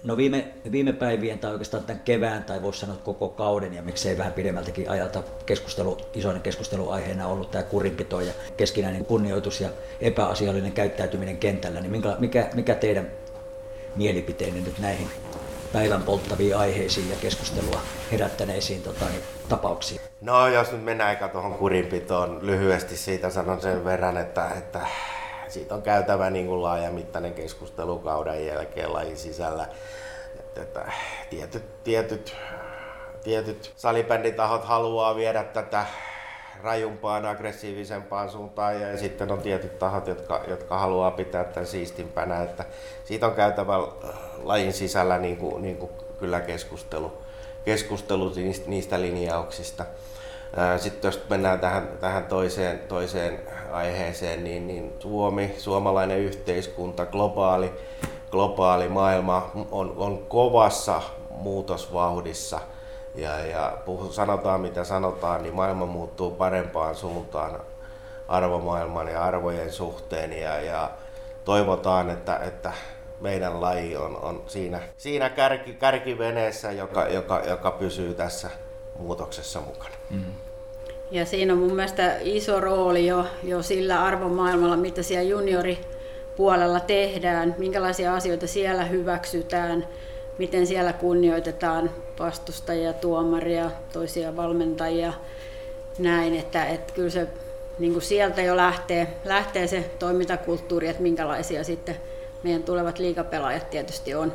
No viime, viime päivien tai oikeastaan tämän kevään tai voisi sanoa koko kauden ja miksei vähän pidemmältäkin ajalta keskustelu, isoinen keskusteluaiheena ollut tämä kurinpito ja keskinäinen kunnioitus ja epäasiallinen käyttäytyminen kentällä, niin mikä, mikä, mikä teidän mielipiteenne nyt näihin päivän polttaviin aiheisiin ja keskustelua herättäneisiin tota, niin, tapauksiin? No jos nyt mennään aika tuohon kurinpitoon, lyhyesti siitä sanon sen verran, että, että siitä on käytävä niin kuin laajamittainen keskustelu kauden jälkeen lajin sisällä. Että, että tietyt, tietyt, tietyt salibänditahot haluaa viedä tätä rajumpaan, aggressiivisempaan suuntaan ja sitten on tietyt tahot, jotka, jotka haluaa pitää tämän siistimpänä. Että siitä on käytävä lajin sisällä niin kuin, niin kuin kyllä keskustelu, keskustelu niistä, linjauksista. Sitten jos mennään tähän, tähän toiseen, toiseen aiheeseen, niin, niin Suomi, suomalainen yhteiskunta, globaali, globaali maailma on, on kovassa muutosvauhdissa. Ja, ja sanotaan mitä sanotaan, niin maailma muuttuu parempaan suuntaan arvomaailman ja arvojen suhteen. Ja, ja toivotaan, että, että meidän laji on, on siinä, siinä kärki, kärkiveneessä, joka, joka, joka pysyy tässä muutoksessa mukana. Mm. Ja siinä on mun mielestä iso rooli jo, jo sillä arvomaailmalla, mitä siellä junioripuolella tehdään, minkälaisia asioita siellä hyväksytään, miten siellä kunnioitetaan vastustajia, tuomaria, toisia valmentajia, näin, että, että kyllä se niin kuin sieltä jo lähtee, lähtee se toimintakulttuuri, että minkälaisia sitten meidän tulevat liikapelaajat tietysti on,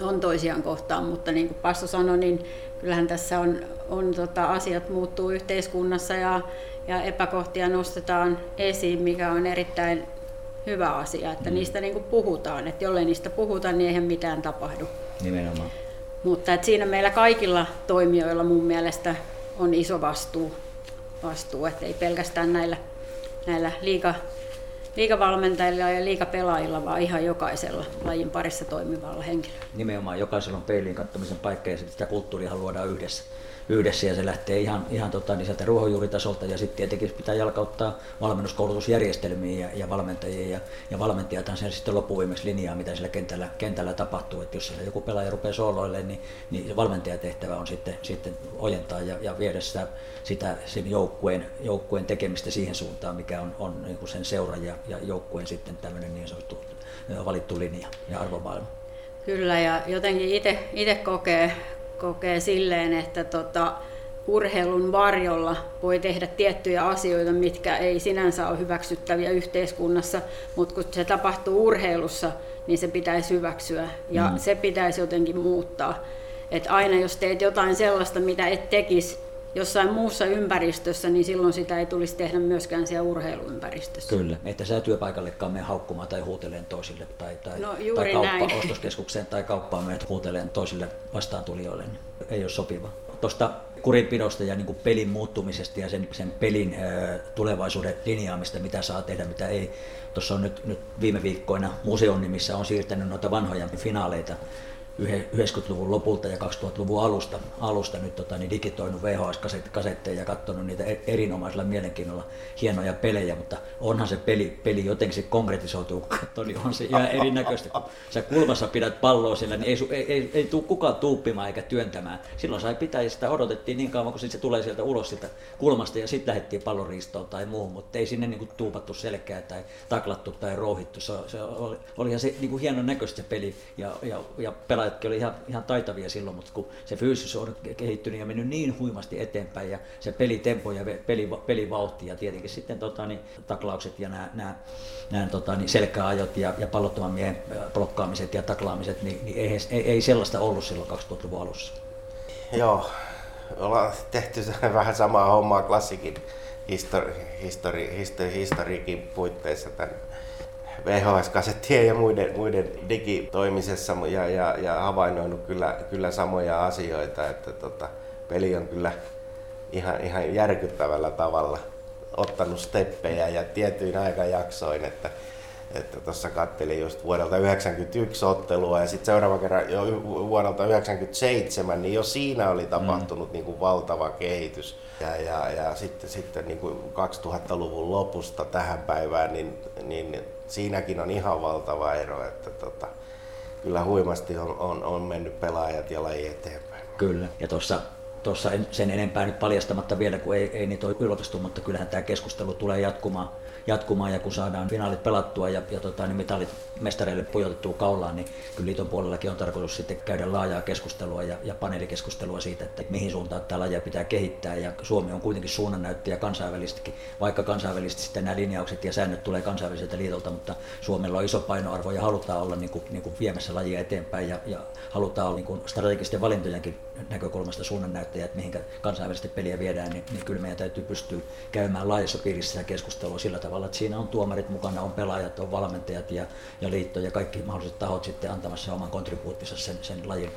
on toisiaan kohtaan, mutta niin kuin Passo sanoi, niin kyllähän tässä on, on tota, asiat muuttuu yhteiskunnassa ja, ja epäkohtia nostetaan esiin, mikä on erittäin hyvä asia, että mm. niistä niin kuin puhutaan. Että jollei niistä puhuta, niin eihän mitään tapahdu. Nimenomaan. Mutta että siinä meillä kaikilla toimijoilla mun mielestä on iso vastuu, vastuu että ei pelkästään näillä, näillä liika, liikavalmentajilla ja liikapelaajilla, vaan ihan jokaisella lajin parissa toimivalla henkilöllä. Nimenomaan jokaisella on peiliin kattomisen paikka ja sitä kulttuuria luodaan yhdessä yhdessä ja se lähtee ihan, ihan tota, niin sieltä ruohonjuuritasolta ja sitten tietenkin pitää jalkauttaa valmennuskoulutusjärjestelmiin ja, ja valmentajien ja, ja valmentajathan sen sitten loppuviimeksi linjaa, mitä siellä kentällä, kentällä tapahtuu. että jos siellä joku pelaaja rupeaa sooloille, niin, niin valmentajatehtävä on sitten, sitten ojentaa ja, ja viedä sitä, sitä sen joukkueen, joukkueen tekemistä siihen suuntaan, mikä on, on niin kuin sen seura ja, ja joukkueen sitten tämmöinen niin sanottu valittu linja ja arvomaailma. Kyllä, ja jotenkin itse kokee, kokee silleen, että tota, urheilun varjolla voi tehdä tiettyjä asioita, mitkä ei sinänsä ole hyväksyttäviä yhteiskunnassa, mutta kun se tapahtuu urheilussa, niin se pitäisi hyväksyä ja mm. se pitäisi jotenkin muuttaa. Et aina jos teet jotain sellaista, mitä et tekisi jossain muussa ympäristössä, niin silloin sitä ei tulisi tehdä myöskään siellä urheiluympäristössä. Kyllä, että sä työpaikallekaan mene haukkumaan tai huuteleen toisille tai, tai, no, tai kauppa, ostoskeskukseen tai kauppaan menet huuteleen toisille vastaantulijoille, niin ei ole sopiva. Tuosta kurinpidosta ja niin pelin muuttumisesta ja sen, sen pelin ö, tulevaisuuden linjaamista, mitä saa tehdä, mitä ei. Tuossa on nyt, nyt viime viikkoina museon nimissä on siirtänyt noita vanhoja finaaleita 90-luvun lopulta ja 2000-luvun alusta, alusta nyt tota, niin digitoinut VHS-kasetteja ja katsonut niitä e-, erinomaisella mielenkiinnolla hienoja pelejä, mutta onhan se peli, peli jotenkin se konkretisoituu, kun niin on se ihan erinäköistä. Kun sä kulmassa pidät palloa sillä, niin ei, ei, ei, ei tule kukaan tuuppimaan eikä työntämään. Silloin sai pitää ja sitä odotettiin niin kauan, kun se tulee sieltä ulos sieltä kulmasta ja sitten lähdettiin palloristoon tai muuhun, mutta ei sinne niin kuin, tuupattu selkää tai taklattu tai rouhittu. Se, se oli, olihan se niin kuin hieno näköistä peli ja, ja, ja pelaajatkin oli ihan, ihan taitavia silloin, mutta kun se fyysisyys on kehittynyt ja mennyt niin huimasti eteenpäin ja se pelitempo ja peli, pelivauhti ja tietenkin sitten tota, niin, taklaukset ja nämä, nämä, tota, niin selkäajot ja, ja pallottoman miehen blokkaamiset ja taklaamiset, niin, niin ei, ei, ei sellaista ollut silloin 2000-luvun alussa. Joo, ollaan tehty vähän samaa hommaa klassikin histori, histori, histori, historiikin puitteissa tämän VHS-kasettien ja muiden, muiden digitoimisessa ja, ja, ja havainnoinut kyllä, kyllä samoja asioita, että tota, peli on kyllä ihan, ihan järkyttävällä tavalla ottanut steppejä ja tietyin aikajaksoin, että että tuossa kattelin just vuodelta 91 ottelua ja sitten seuraava kerran jo vuodelta 97, niin jo siinä oli tapahtunut mm. niin kuin valtava kehitys. Ja, ja, ja sitten, sitten niin kuin 2000-luvun lopusta tähän päivään, niin, niin siinäkin on ihan valtava ero, että tota, kyllä huimasti on, on, on mennyt pelaajat ja laji eteenpäin. Kyllä, ja tuossa tuossa sen enempää nyt paljastamatta vielä, kun ei, ei niitä ole yliopistu, mutta kyllähän tämä keskustelu tulee jatkumaan jatkumaan ja kun saadaan finaalit pelattua ja, ja tota, niin mitalit mestareille pujotettua kaulaan, niin kyllä liiton puolellakin on tarkoitus sitten käydä laajaa keskustelua ja, ja paneelikeskustelua siitä, että mihin suuntaan tämä lajia pitää kehittää. Ja Suomi on kuitenkin suunnannäyttäjä kansainvälisestikin, vaikka kansainvälisesti sitten nämä linjaukset ja säännöt tulee kansainväliseltä liitolta, mutta Suomella on iso painoarvo ja halutaan olla niin kuin, niin kuin viemässä lajia eteenpäin ja, ja halutaan olla niin kuin strategisten valintojenkin näkökulmasta suunnannäyttäjä, että mihinkä kansainvälisesti peliä viedään, niin, niin kyllä meidän täytyy pystyä käymään laajassa piirissä keskustelua sillä tavalla, että siinä on tuomarit mukana, on pelaajat, on valmentajat ja, ja liitto ja kaikki mahdolliset tahot sitten antamassa oman kontribuuttinsa sen, sen lajin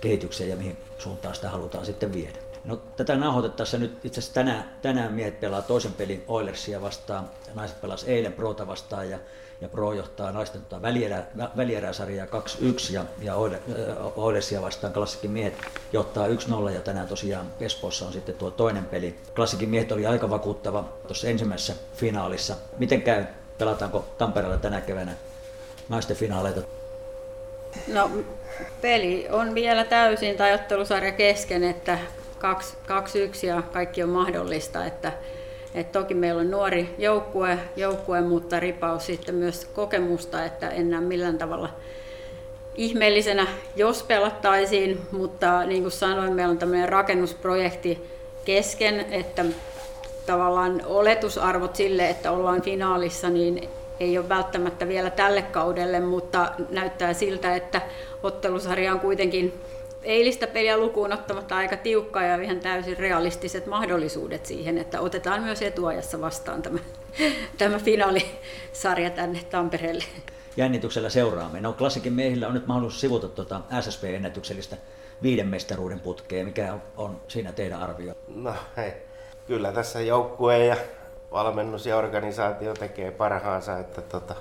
kehitykseen ja mihin suuntaan sitä halutaan sitten viedä. No, tätä nauhoitettaessa nyt itse asiassa tänään, tänään miehet pelaa toisen pelin Oilersia vastaan. Naiset pelas eilen Prota vastaan ja ja Pro johtaa naisten tota välierä, välieräsarjaa 2-1 ja, ja Oilesia vastaan klassikin miehet johtaa 1-0 ja tänään tosiaan Espoossa on sitten tuo toinen peli. Klassikin miehet oli aika vakuuttava tuossa ensimmäisessä finaalissa. Miten käy? Pelataanko Tampereella tänä keväänä naisten finaaleita? No peli on vielä täysin tai ottelusarja kesken, että 2-1 ja kaikki on mahdollista, että et toki meillä on nuori joukkue, joukkue, mutta ripaus sitten myös kokemusta, että en näe millään tavalla ihmeellisenä, jos pelattaisiin, mutta niin kuin sanoin, meillä on tämmöinen rakennusprojekti kesken, että tavallaan oletusarvot sille, että ollaan finaalissa, niin ei ole välttämättä vielä tälle kaudelle, mutta näyttää siltä, että ottelusarja on kuitenkin eilistä peliä lukuun ottamatta aika tiukka ja ihan täysin realistiset mahdollisuudet siihen, että otetaan myös etuajassa vastaan tämä, tämä finaalisarja tänne Tampereelle. Jännityksellä seuraamme. No klassikin miehillä on nyt mahdollisuus sivuta tuota SSP-ennätyksellistä viiden mestaruuden putkea. Mikä on, on siinä teidän arvio? No hei, kyllä tässä joukkue ja valmennus ja organisaatio tekee parhaansa, että tota,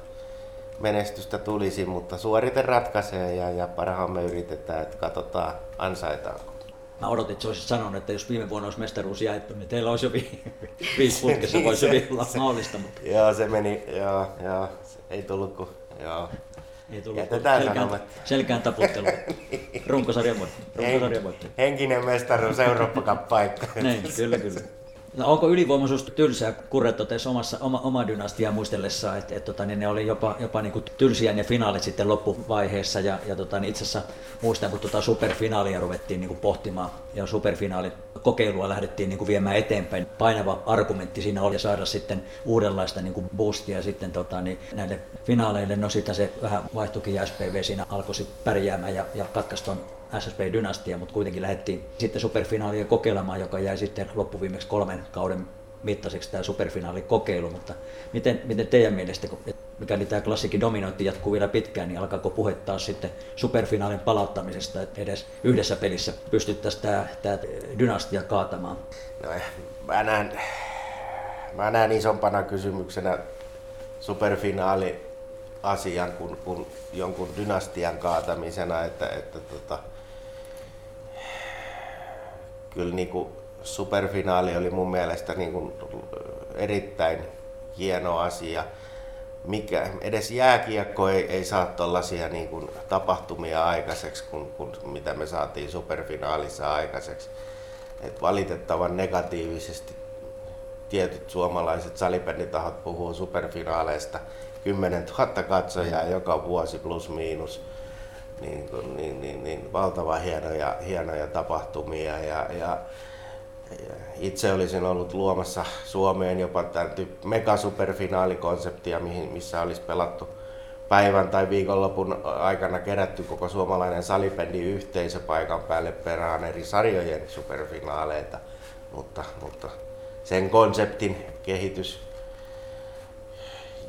menestystä tulisi, mutta suorite ratkaisee ja, ja parhaamme yritetään, että katsotaan ansaitaanko. Mä odotin, että olisit sanonut, että jos viime vuonna olisi mestaruus jaettu, niin teillä olisi jo vi- viisi putkessa, niin voisi se, olla mahdollista. Mutta... Joo, se meni, joo, joo, ei tullut kuin, joo. Ei tullut Jätetään selkään, selkään taputtelu. Runkosarjan voitto. Runkosarjan voitto. Henkinen mestaruus Eurooppa paikka. Niin, kyllä, kyllä. No, onko ylivoimaisuus tylsää kurret omassa, oma, oma dynastia muistellessa, että et, tota, niin ne oli jopa, jopa niin kuin tylsiä ne finaalit sitten loppuvaiheessa ja, ja tota, niin itse asiassa muistan, kun tota superfinaalia ruvettiin niin kuin pohtimaan ja superfinaalin kokeilua lähdettiin niin kuin viemään eteenpäin. Painava argumentti siinä oli saada sitten uudenlaista niin kuin boostia sitten tota, niin näille finaaleille. No sitä se vähän vaihtuikin ja SPV siinä alkoi pärjäämään ja, ja katkaisi SSP-dynastia, mutta kuitenkin lähdettiin sitten superfinaalia kokeilemaan, joka jäi sitten loppuviimeksi kolmen kauden mittaiseksi tämä superfinaalikokeilu, mutta miten, miten teidän mielestä, mikäli tämä klassikin dominointi jatkuu vielä pitkään, niin alkaako puhe taas sitten superfinaalin palauttamisesta, että edes yhdessä pelissä pystyttäisiin tämä, tämä dynastia kaatamaan? No, mä, näen, mä näen isompana kysymyksenä superfinaali asian kuin, kuin jonkun dynastian kaatamisena, että, että tota, kyllä niin kuin superfinaali oli mun mielestä niin kuin erittäin hieno asia. Mikä, edes jääkiekko ei, ei saa tuollaisia niin kuin tapahtumia aikaiseksi, kuin, kuin mitä me saatiin superfinaalissa aikaiseksi. Et valitettavan negatiivisesti tietyt suomalaiset salibänditahot puhuu superfinaaleista 10 000 katsojaa joka vuosi plus miinus. Niin, niin, niin, niin valtavan hienoja, hienoja tapahtumia ja, ja itse olisin ollut luomassa Suomeen jopa tämän megasuperfinaalikonseptia, missä olisi pelattu päivän tai viikonlopun aikana kerätty koko suomalainen salibändi yhteisö paikan päälle perään eri sarjojen superfinaaleita, mutta, mutta sen konseptin kehitys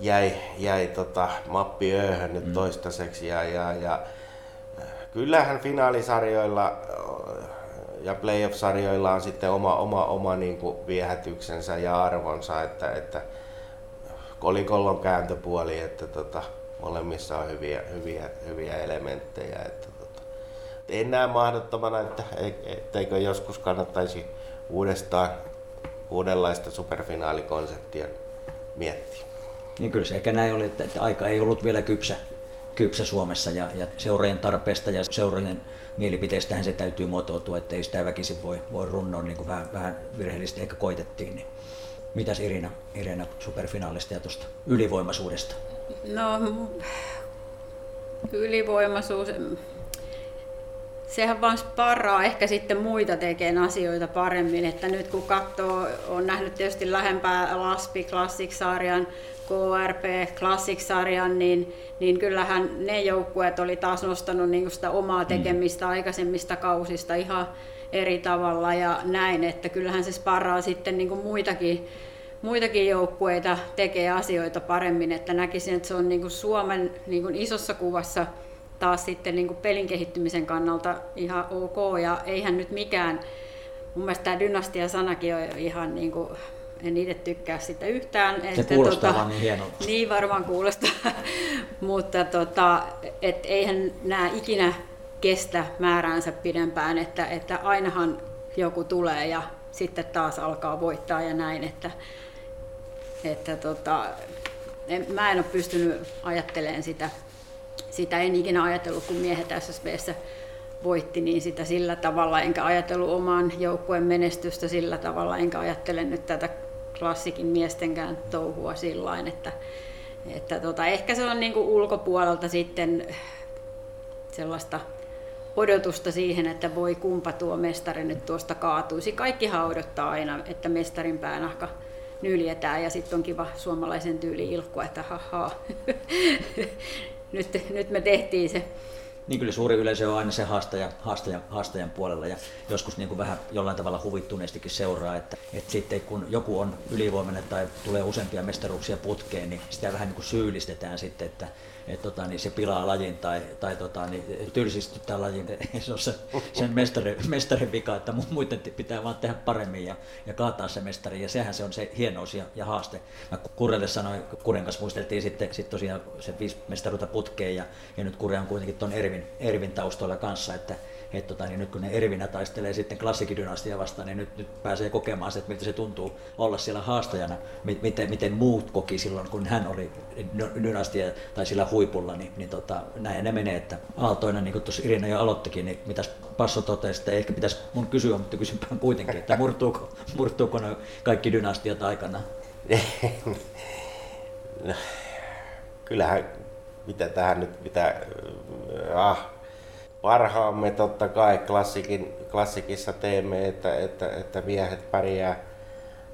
jäi, jäi tota, mappiööhön nyt mm. toistaiseksi ja, ja, ja kyllähän finaalisarjoilla ja playoff-sarjoilla on sitten oma, oma, oma niin kuin viehätyksensä ja arvonsa, että, että kolikolla on kääntöpuoli, että tota, molemmissa on hyviä, hyviä, hyviä elementtejä. Että, tota, en näe mahdottomana, että etteikö joskus kannattaisi uudestaan uudenlaista superfinaalikonseptia miettiä. Niin kyllä se ehkä näin oli, että, että aika ei ollut vielä kypsä, kypsä Suomessa ja, ja seurojen tarpeesta ja seurojen mielipiteistähän se täytyy muotoutua, ettei sitä väkisin voi, voi runnoa niin kuin vähän, vähän virheellisesti ehkä koitettiin. Niin. Mitäs Irina, Irina superfinaalista ja tuosta ylivoimaisuudesta? No ylivoimaisuus, sehän vaan sparraa ehkä sitten muita tekemään asioita paremmin, että nyt kun katsoo, on nähnyt tietysti lähempää Laspi Classic-sarjan, KRP Classic-sarjan, niin, niin kyllähän ne joukkueet oli taas nostanut niin sitä omaa mm. tekemistä mm. aikaisemmista kausista ihan eri tavalla ja näin, että kyllähän se sparraa sitten niin muitakin, muitakin joukkueita tekee asioita paremmin, että näkisin, että se on niin Suomen niin isossa kuvassa taas sitten niin pelin kehittymisen kannalta ihan ok ja eihän nyt mikään, mun mielestä tämä dynastia-sanakin on ihan niin kuin en itse tykkää sitä yhtään. Se että, kuulostaa tota, niin hienolta. Niin varmaan kuulostaa, mutta tota, et eihän nämä ikinä kestä määräänsä pidempään, että, että ainahan joku tulee ja sitten taas alkaa voittaa ja näin, että, että tota, en, mä en ole pystynyt ajattelemaan sitä, sitä en ikinä ajatellut, kun miehet SSBssä voitti, niin sitä sillä tavalla, enkä ajatellut oman joukkueen menestystä sillä tavalla, enkä ajattele nyt tätä klassikin miestenkään touhua sillä että, että tota, ehkä se on niinku ulkopuolelta sitten sellaista odotusta siihen, että voi kumpa tuo mestari nyt tuosta kaatuisi. Kaikki odottaa aina, että mestarin päänahka nyljetään ja sitten on kiva suomalaisen tyyli ilkkua, että haha, nyt, nyt me tehtiin se niin kyllä suuri yleisö on aina se haastaja, haastajan, haastajan puolella. Ja joskus niin kuin vähän jollain tavalla huvittuneestikin seuraa, että, että sitten kun joku on ylivoimainen tai tulee useampia mestaruuksia putkeen, niin sitä vähän niin kuin syyllistetään sitten, että että tota, niin se pilaa lajin tai, tai tota, niin tylsistyttää lajin. Se on se, sen mestari, mestarin vika, että muiden pitää vaan tehdä paremmin ja, ja kaataa se mestari. Ja sehän se on se hienous ja, ja haaste. Mä Kurelle sanoin, Kuren kanssa muisteltiin sitten sit tosiaan se viisi mestaruutta putkeen ja, ja nyt Kure on kuitenkin tuon Ervin, Ervin taustoilla kanssa, että et tota, niin nyt kun ne Ervinä taistelee sitten klassikidynastia vastaan, niin nyt, nyt pääsee kokemaan se, että miltä se tuntuu olla siellä haastajana, miten, miten muut koki silloin, kun hän oli dynastia tai sillä huipulla, niin, niin tota, näin ne menee, että aaltoina, niin kuin tuossa Irina jo aloittikin, niin mitäs Passo totesi, että ehkä pitäisi mun kysyä, mutta kysympään kuitenkin, että murtuuko, murtuuko ne kaikki dynastiat aikana? no, kyllähän mitä tähän nyt pitää, ah, parhaamme totta kai klassikin, klassikissa teemme, että, että, että miehet pärjää,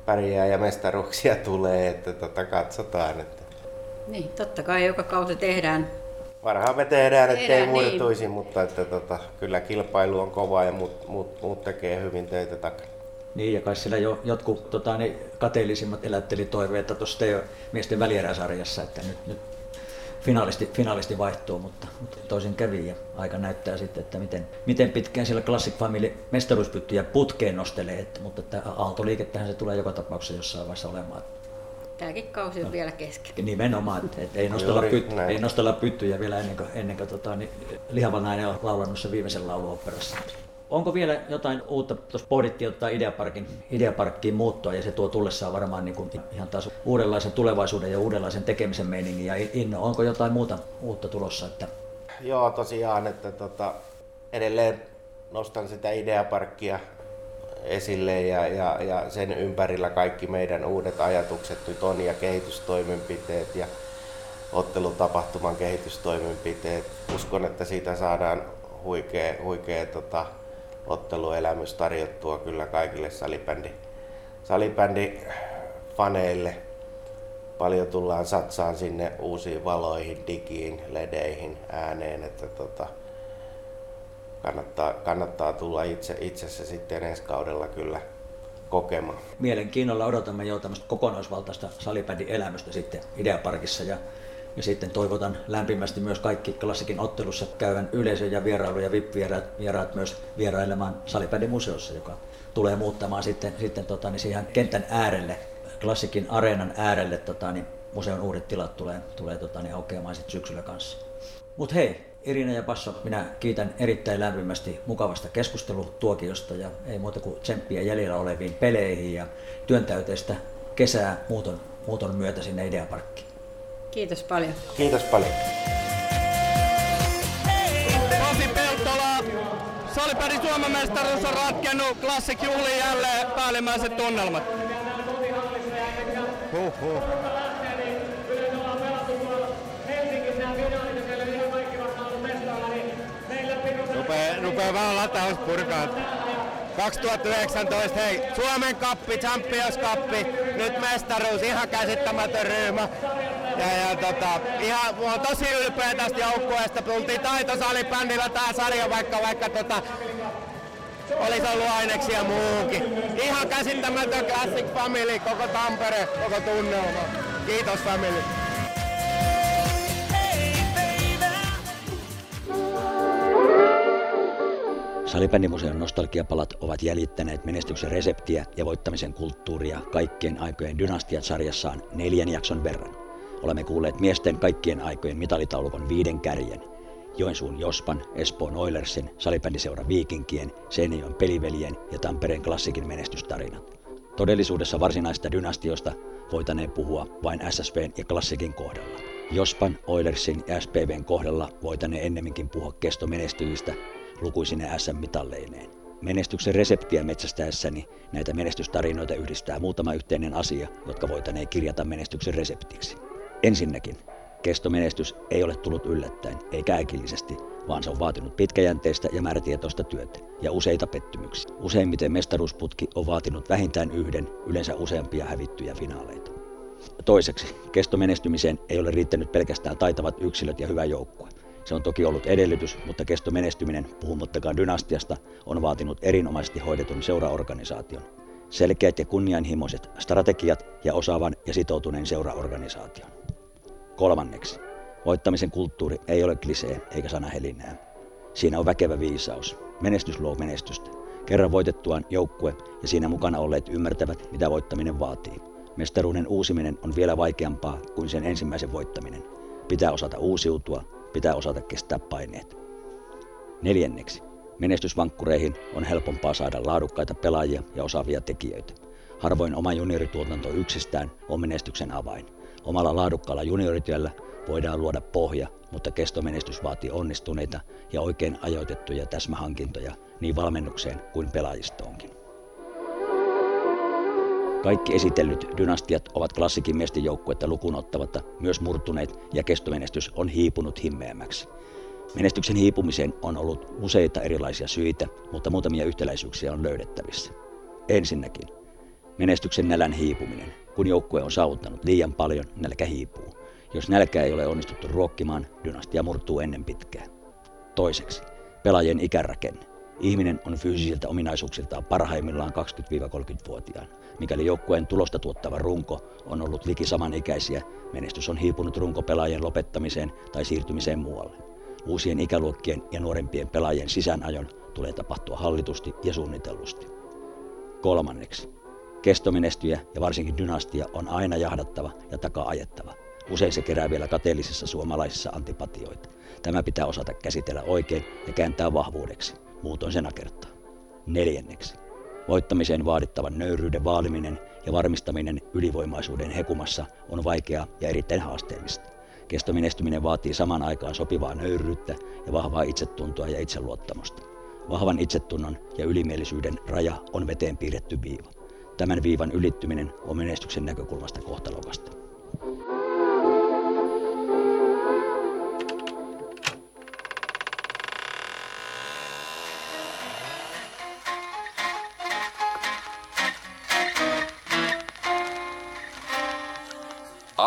pärjää ja mestaruuksia tulee, että tota, katsotaan. Että. Niin, totta kai joka kausi tehdään. Parhaamme tehdään, ettei niin. murtuisi, niin. mutta että, tota, kyllä kilpailu on kova ja muut, muut, muut tekee hyvin töitä takana. Niin, ja kai siellä jo jotkut tota, ne kateellisimmat elätteli toiveita tuosta miesten välieräsarjassa, että nyt, nyt finalisti, finalisti vaihtuu, mutta, mutta toisin kävi ja aika näyttää sitten, että miten, miten pitkään siellä Classic Family mestaruuspyttyjä putkeen nostelee, että, mutta että aaltoliikettähän se tulee joka tapauksessa jossain vaiheessa olemaan. Tämäkin kausi on vielä kesken. Nimenomaan, että et ei, nostella Juuri pyt, näin. ei nostella pyttyjä vielä ennen kuin, ennen kuin tota, niin, Lihava nainen on laulannut sen viimeisen lauluoperassa. Onko vielä jotain uutta, tuossa pohdittiin ottaa Ideaparkin, Ideaparkkiin muuttoa ja se tuo tullessaan varmaan niin kuin ihan taas uudenlaisen tulevaisuuden ja uudenlaisen tekemisen meiningin ja inno. Onko jotain muuta uutta tulossa? Että Joo, tosiaan, että tota, edelleen nostan sitä ideaparkkia esille ja, ja, ja sen ympärillä kaikki meidän uudet ajatukset nyt on ja kehitystoimenpiteet ja ottelutapahtuman kehitystoimenpiteet. Uskon, että siitä saadaan huikea, huikea tota, otteluelämys tarjottua kyllä kaikille salibändi, salibändi faneille. Paljon tullaan satsaan sinne uusiin valoihin, digiin, ledeihin, ääneen, että tota, kannattaa, kannattaa tulla itse, itse se sitten ensi kaudella kyllä kokemaan. mielenkiinnolla odotamme jo tämmöistä kokonaisvaltaista salibändin elämystä sitten Ideaparkissa ja, ja sitten toivotan lämpimästi myös kaikki klassikin ottelussa käyvän yleisön ja vierailu ja VIP-vieraat vieraat myös vierailemaan salibändin museossa, joka tulee muuttamaan sitten, sitten tota, niin siihen kentän äärelle, klassikin areenan äärelle tota, niin museon uudet tilat tulee, tulee tota, niin aukeamaan sitten syksyllä kanssa. Mutta hei, Irina ja Passo, minä kiitän erittäin lämpimästi mukavasta keskustelutuokiosta ja ei muuta kuin tsemppiä jäljellä oleviin peleihin ja työntäyteistä kesää muuton, muuton myötä sinne Ideaparkkiin. Kiitos paljon. Kiitos paljon. Pasi Peltola, Salibändin Suomen mestaruus on ratkennut, Classic juhli jälleen päällimmäiset tunnelmat. Huhhuh. Rupee, rupee vaan lataus purkaa. 2019, hei, Suomen kappi, Champions kappi, nyt mestaruus, ihan käsittämätön ryhmä. Ja, ja tota, ihan, mä oon tosi ylpeä tästä joukkueesta. Tultiin taitosalibändillä tää sarja, vaikka, vaikka tota, olisi ollut aineksia muukin. Ihan käsittämätön Classic Family, koko Tampere, koko tunnelma. Kiitos Family. Salibändimuseon nostalgiapalat ovat jäljittäneet menestyksen reseptiä ja voittamisen kulttuuria kaikkien aikojen dynastiat-sarjassaan neljän jakson verran. Olemme kuulleet miesten kaikkien aikojen mitalitaulukon viiden kärjen. Joensuun Jospan, Espoon Oilersin, salibändiseura Viikinkien, Seinäjoen peliveljen ja Tampereen klassikin menestystarinat. Todellisuudessa varsinaista dynastiosta voitaneen puhua vain SSVn ja klassikin kohdalla. Jospan, Oilersin ja SPVn kohdalla voitaneen ennemminkin puhua kestomenestyjistä lukuisine SM-mitalleineen. Menestyksen reseptiä metsästäessäni näitä menestystarinoita yhdistää muutama yhteinen asia, jotka voitaneen kirjata menestyksen reseptiksi. Ensinnäkin, kestomenestys ei ole tullut yllättäen, eikä äkillisesti, vaan se on vaatinut pitkäjänteistä ja määrätietoista työtä ja useita pettymyksiä. Useimmiten mestaruusputki on vaatinut vähintään yhden, yleensä useampia hävittyjä finaaleita. Toiseksi, kestomenestymiseen ei ole riittänyt pelkästään taitavat yksilöt ja hyvä joukkue. Se on toki ollut edellytys, mutta kestomenestyminen, puhumattakaan dynastiasta, on vaatinut erinomaisesti hoidetun seuraorganisaation. Selkeät ja kunnianhimoiset strategiat ja osaavan ja sitoutuneen seuraorganisaation. Kolmanneksi, voittamisen kulttuuri ei ole klisee eikä sanahelinää. Siinä on väkevä viisaus. Menestys luo menestystä. Kerran voitettuaan joukkue ja siinä mukana olleet ymmärtävät, mitä voittaminen vaatii. Mestaruuden uusiminen on vielä vaikeampaa kuin sen ensimmäisen voittaminen. Pitää osata uusiutua, pitää osata kestää paineet. Neljänneksi, menestysvankkureihin on helpompaa saada laadukkaita pelaajia ja osaavia tekijöitä. Harvoin oma juniorituotanto yksistään on menestyksen avain. Omalla laadukkaalla juniorityöllä voidaan luoda pohja, mutta kestomenestys vaatii onnistuneita ja oikein ajoitettuja täsmähankintoja niin valmennukseen kuin pelaajistoonkin. Kaikki esitellyt dynastiat ovat klassikin miesten joukkuetta lukuun ottamatta myös murtuneet ja kestomenestys on hiipunut himmeämmäksi. Menestyksen hiipumiseen on ollut useita erilaisia syitä, mutta muutamia yhtäläisyyksiä on löydettävissä. Ensinnäkin, menestyksen nälän hiipuminen. Kun joukkue on saavuttanut liian paljon, nälkä hiipuu. Jos nälkää ei ole onnistuttu ruokkimaan, dynastia murtuu ennen pitkää. Toiseksi, pelaajien ikärakenne. Ihminen on fyysisiltä ominaisuuksiltaan parhaimmillaan 20-30-vuotiaan. Mikäli joukkueen tulosta tuottava runko on ollut liki samanikäisiä, menestys on hiipunut runkopelaajien lopettamiseen tai siirtymiseen muualle. Uusien ikäluokkien ja nuorempien pelaajien sisäänajon tulee tapahtua hallitusti ja suunnitellusti. Kolmanneksi. Kestomenestyjä ja varsinkin dynastia on aina jahdattava ja takaa ajettava. Usein se kerää vielä kateellisissa suomalaisissa antipatioita. Tämä pitää osata käsitellä oikein ja kääntää vahvuudeksi. Muutoin se nakertaa. Neljänneksi. Voittamiseen vaadittavan nöyryyden vaaliminen ja varmistaminen ylivoimaisuuden hekumassa on vaikeaa ja erittäin haasteellista. Kestomenestyminen vaatii saman aikaan sopivaa nöyryyttä ja vahvaa itsetuntoa ja itseluottamusta. Vahvan itsetunnon ja ylimielisyyden raja on veteen piirretty viiva. Tämän viivan ylittyminen on menestyksen näkökulmasta kohtalokasta.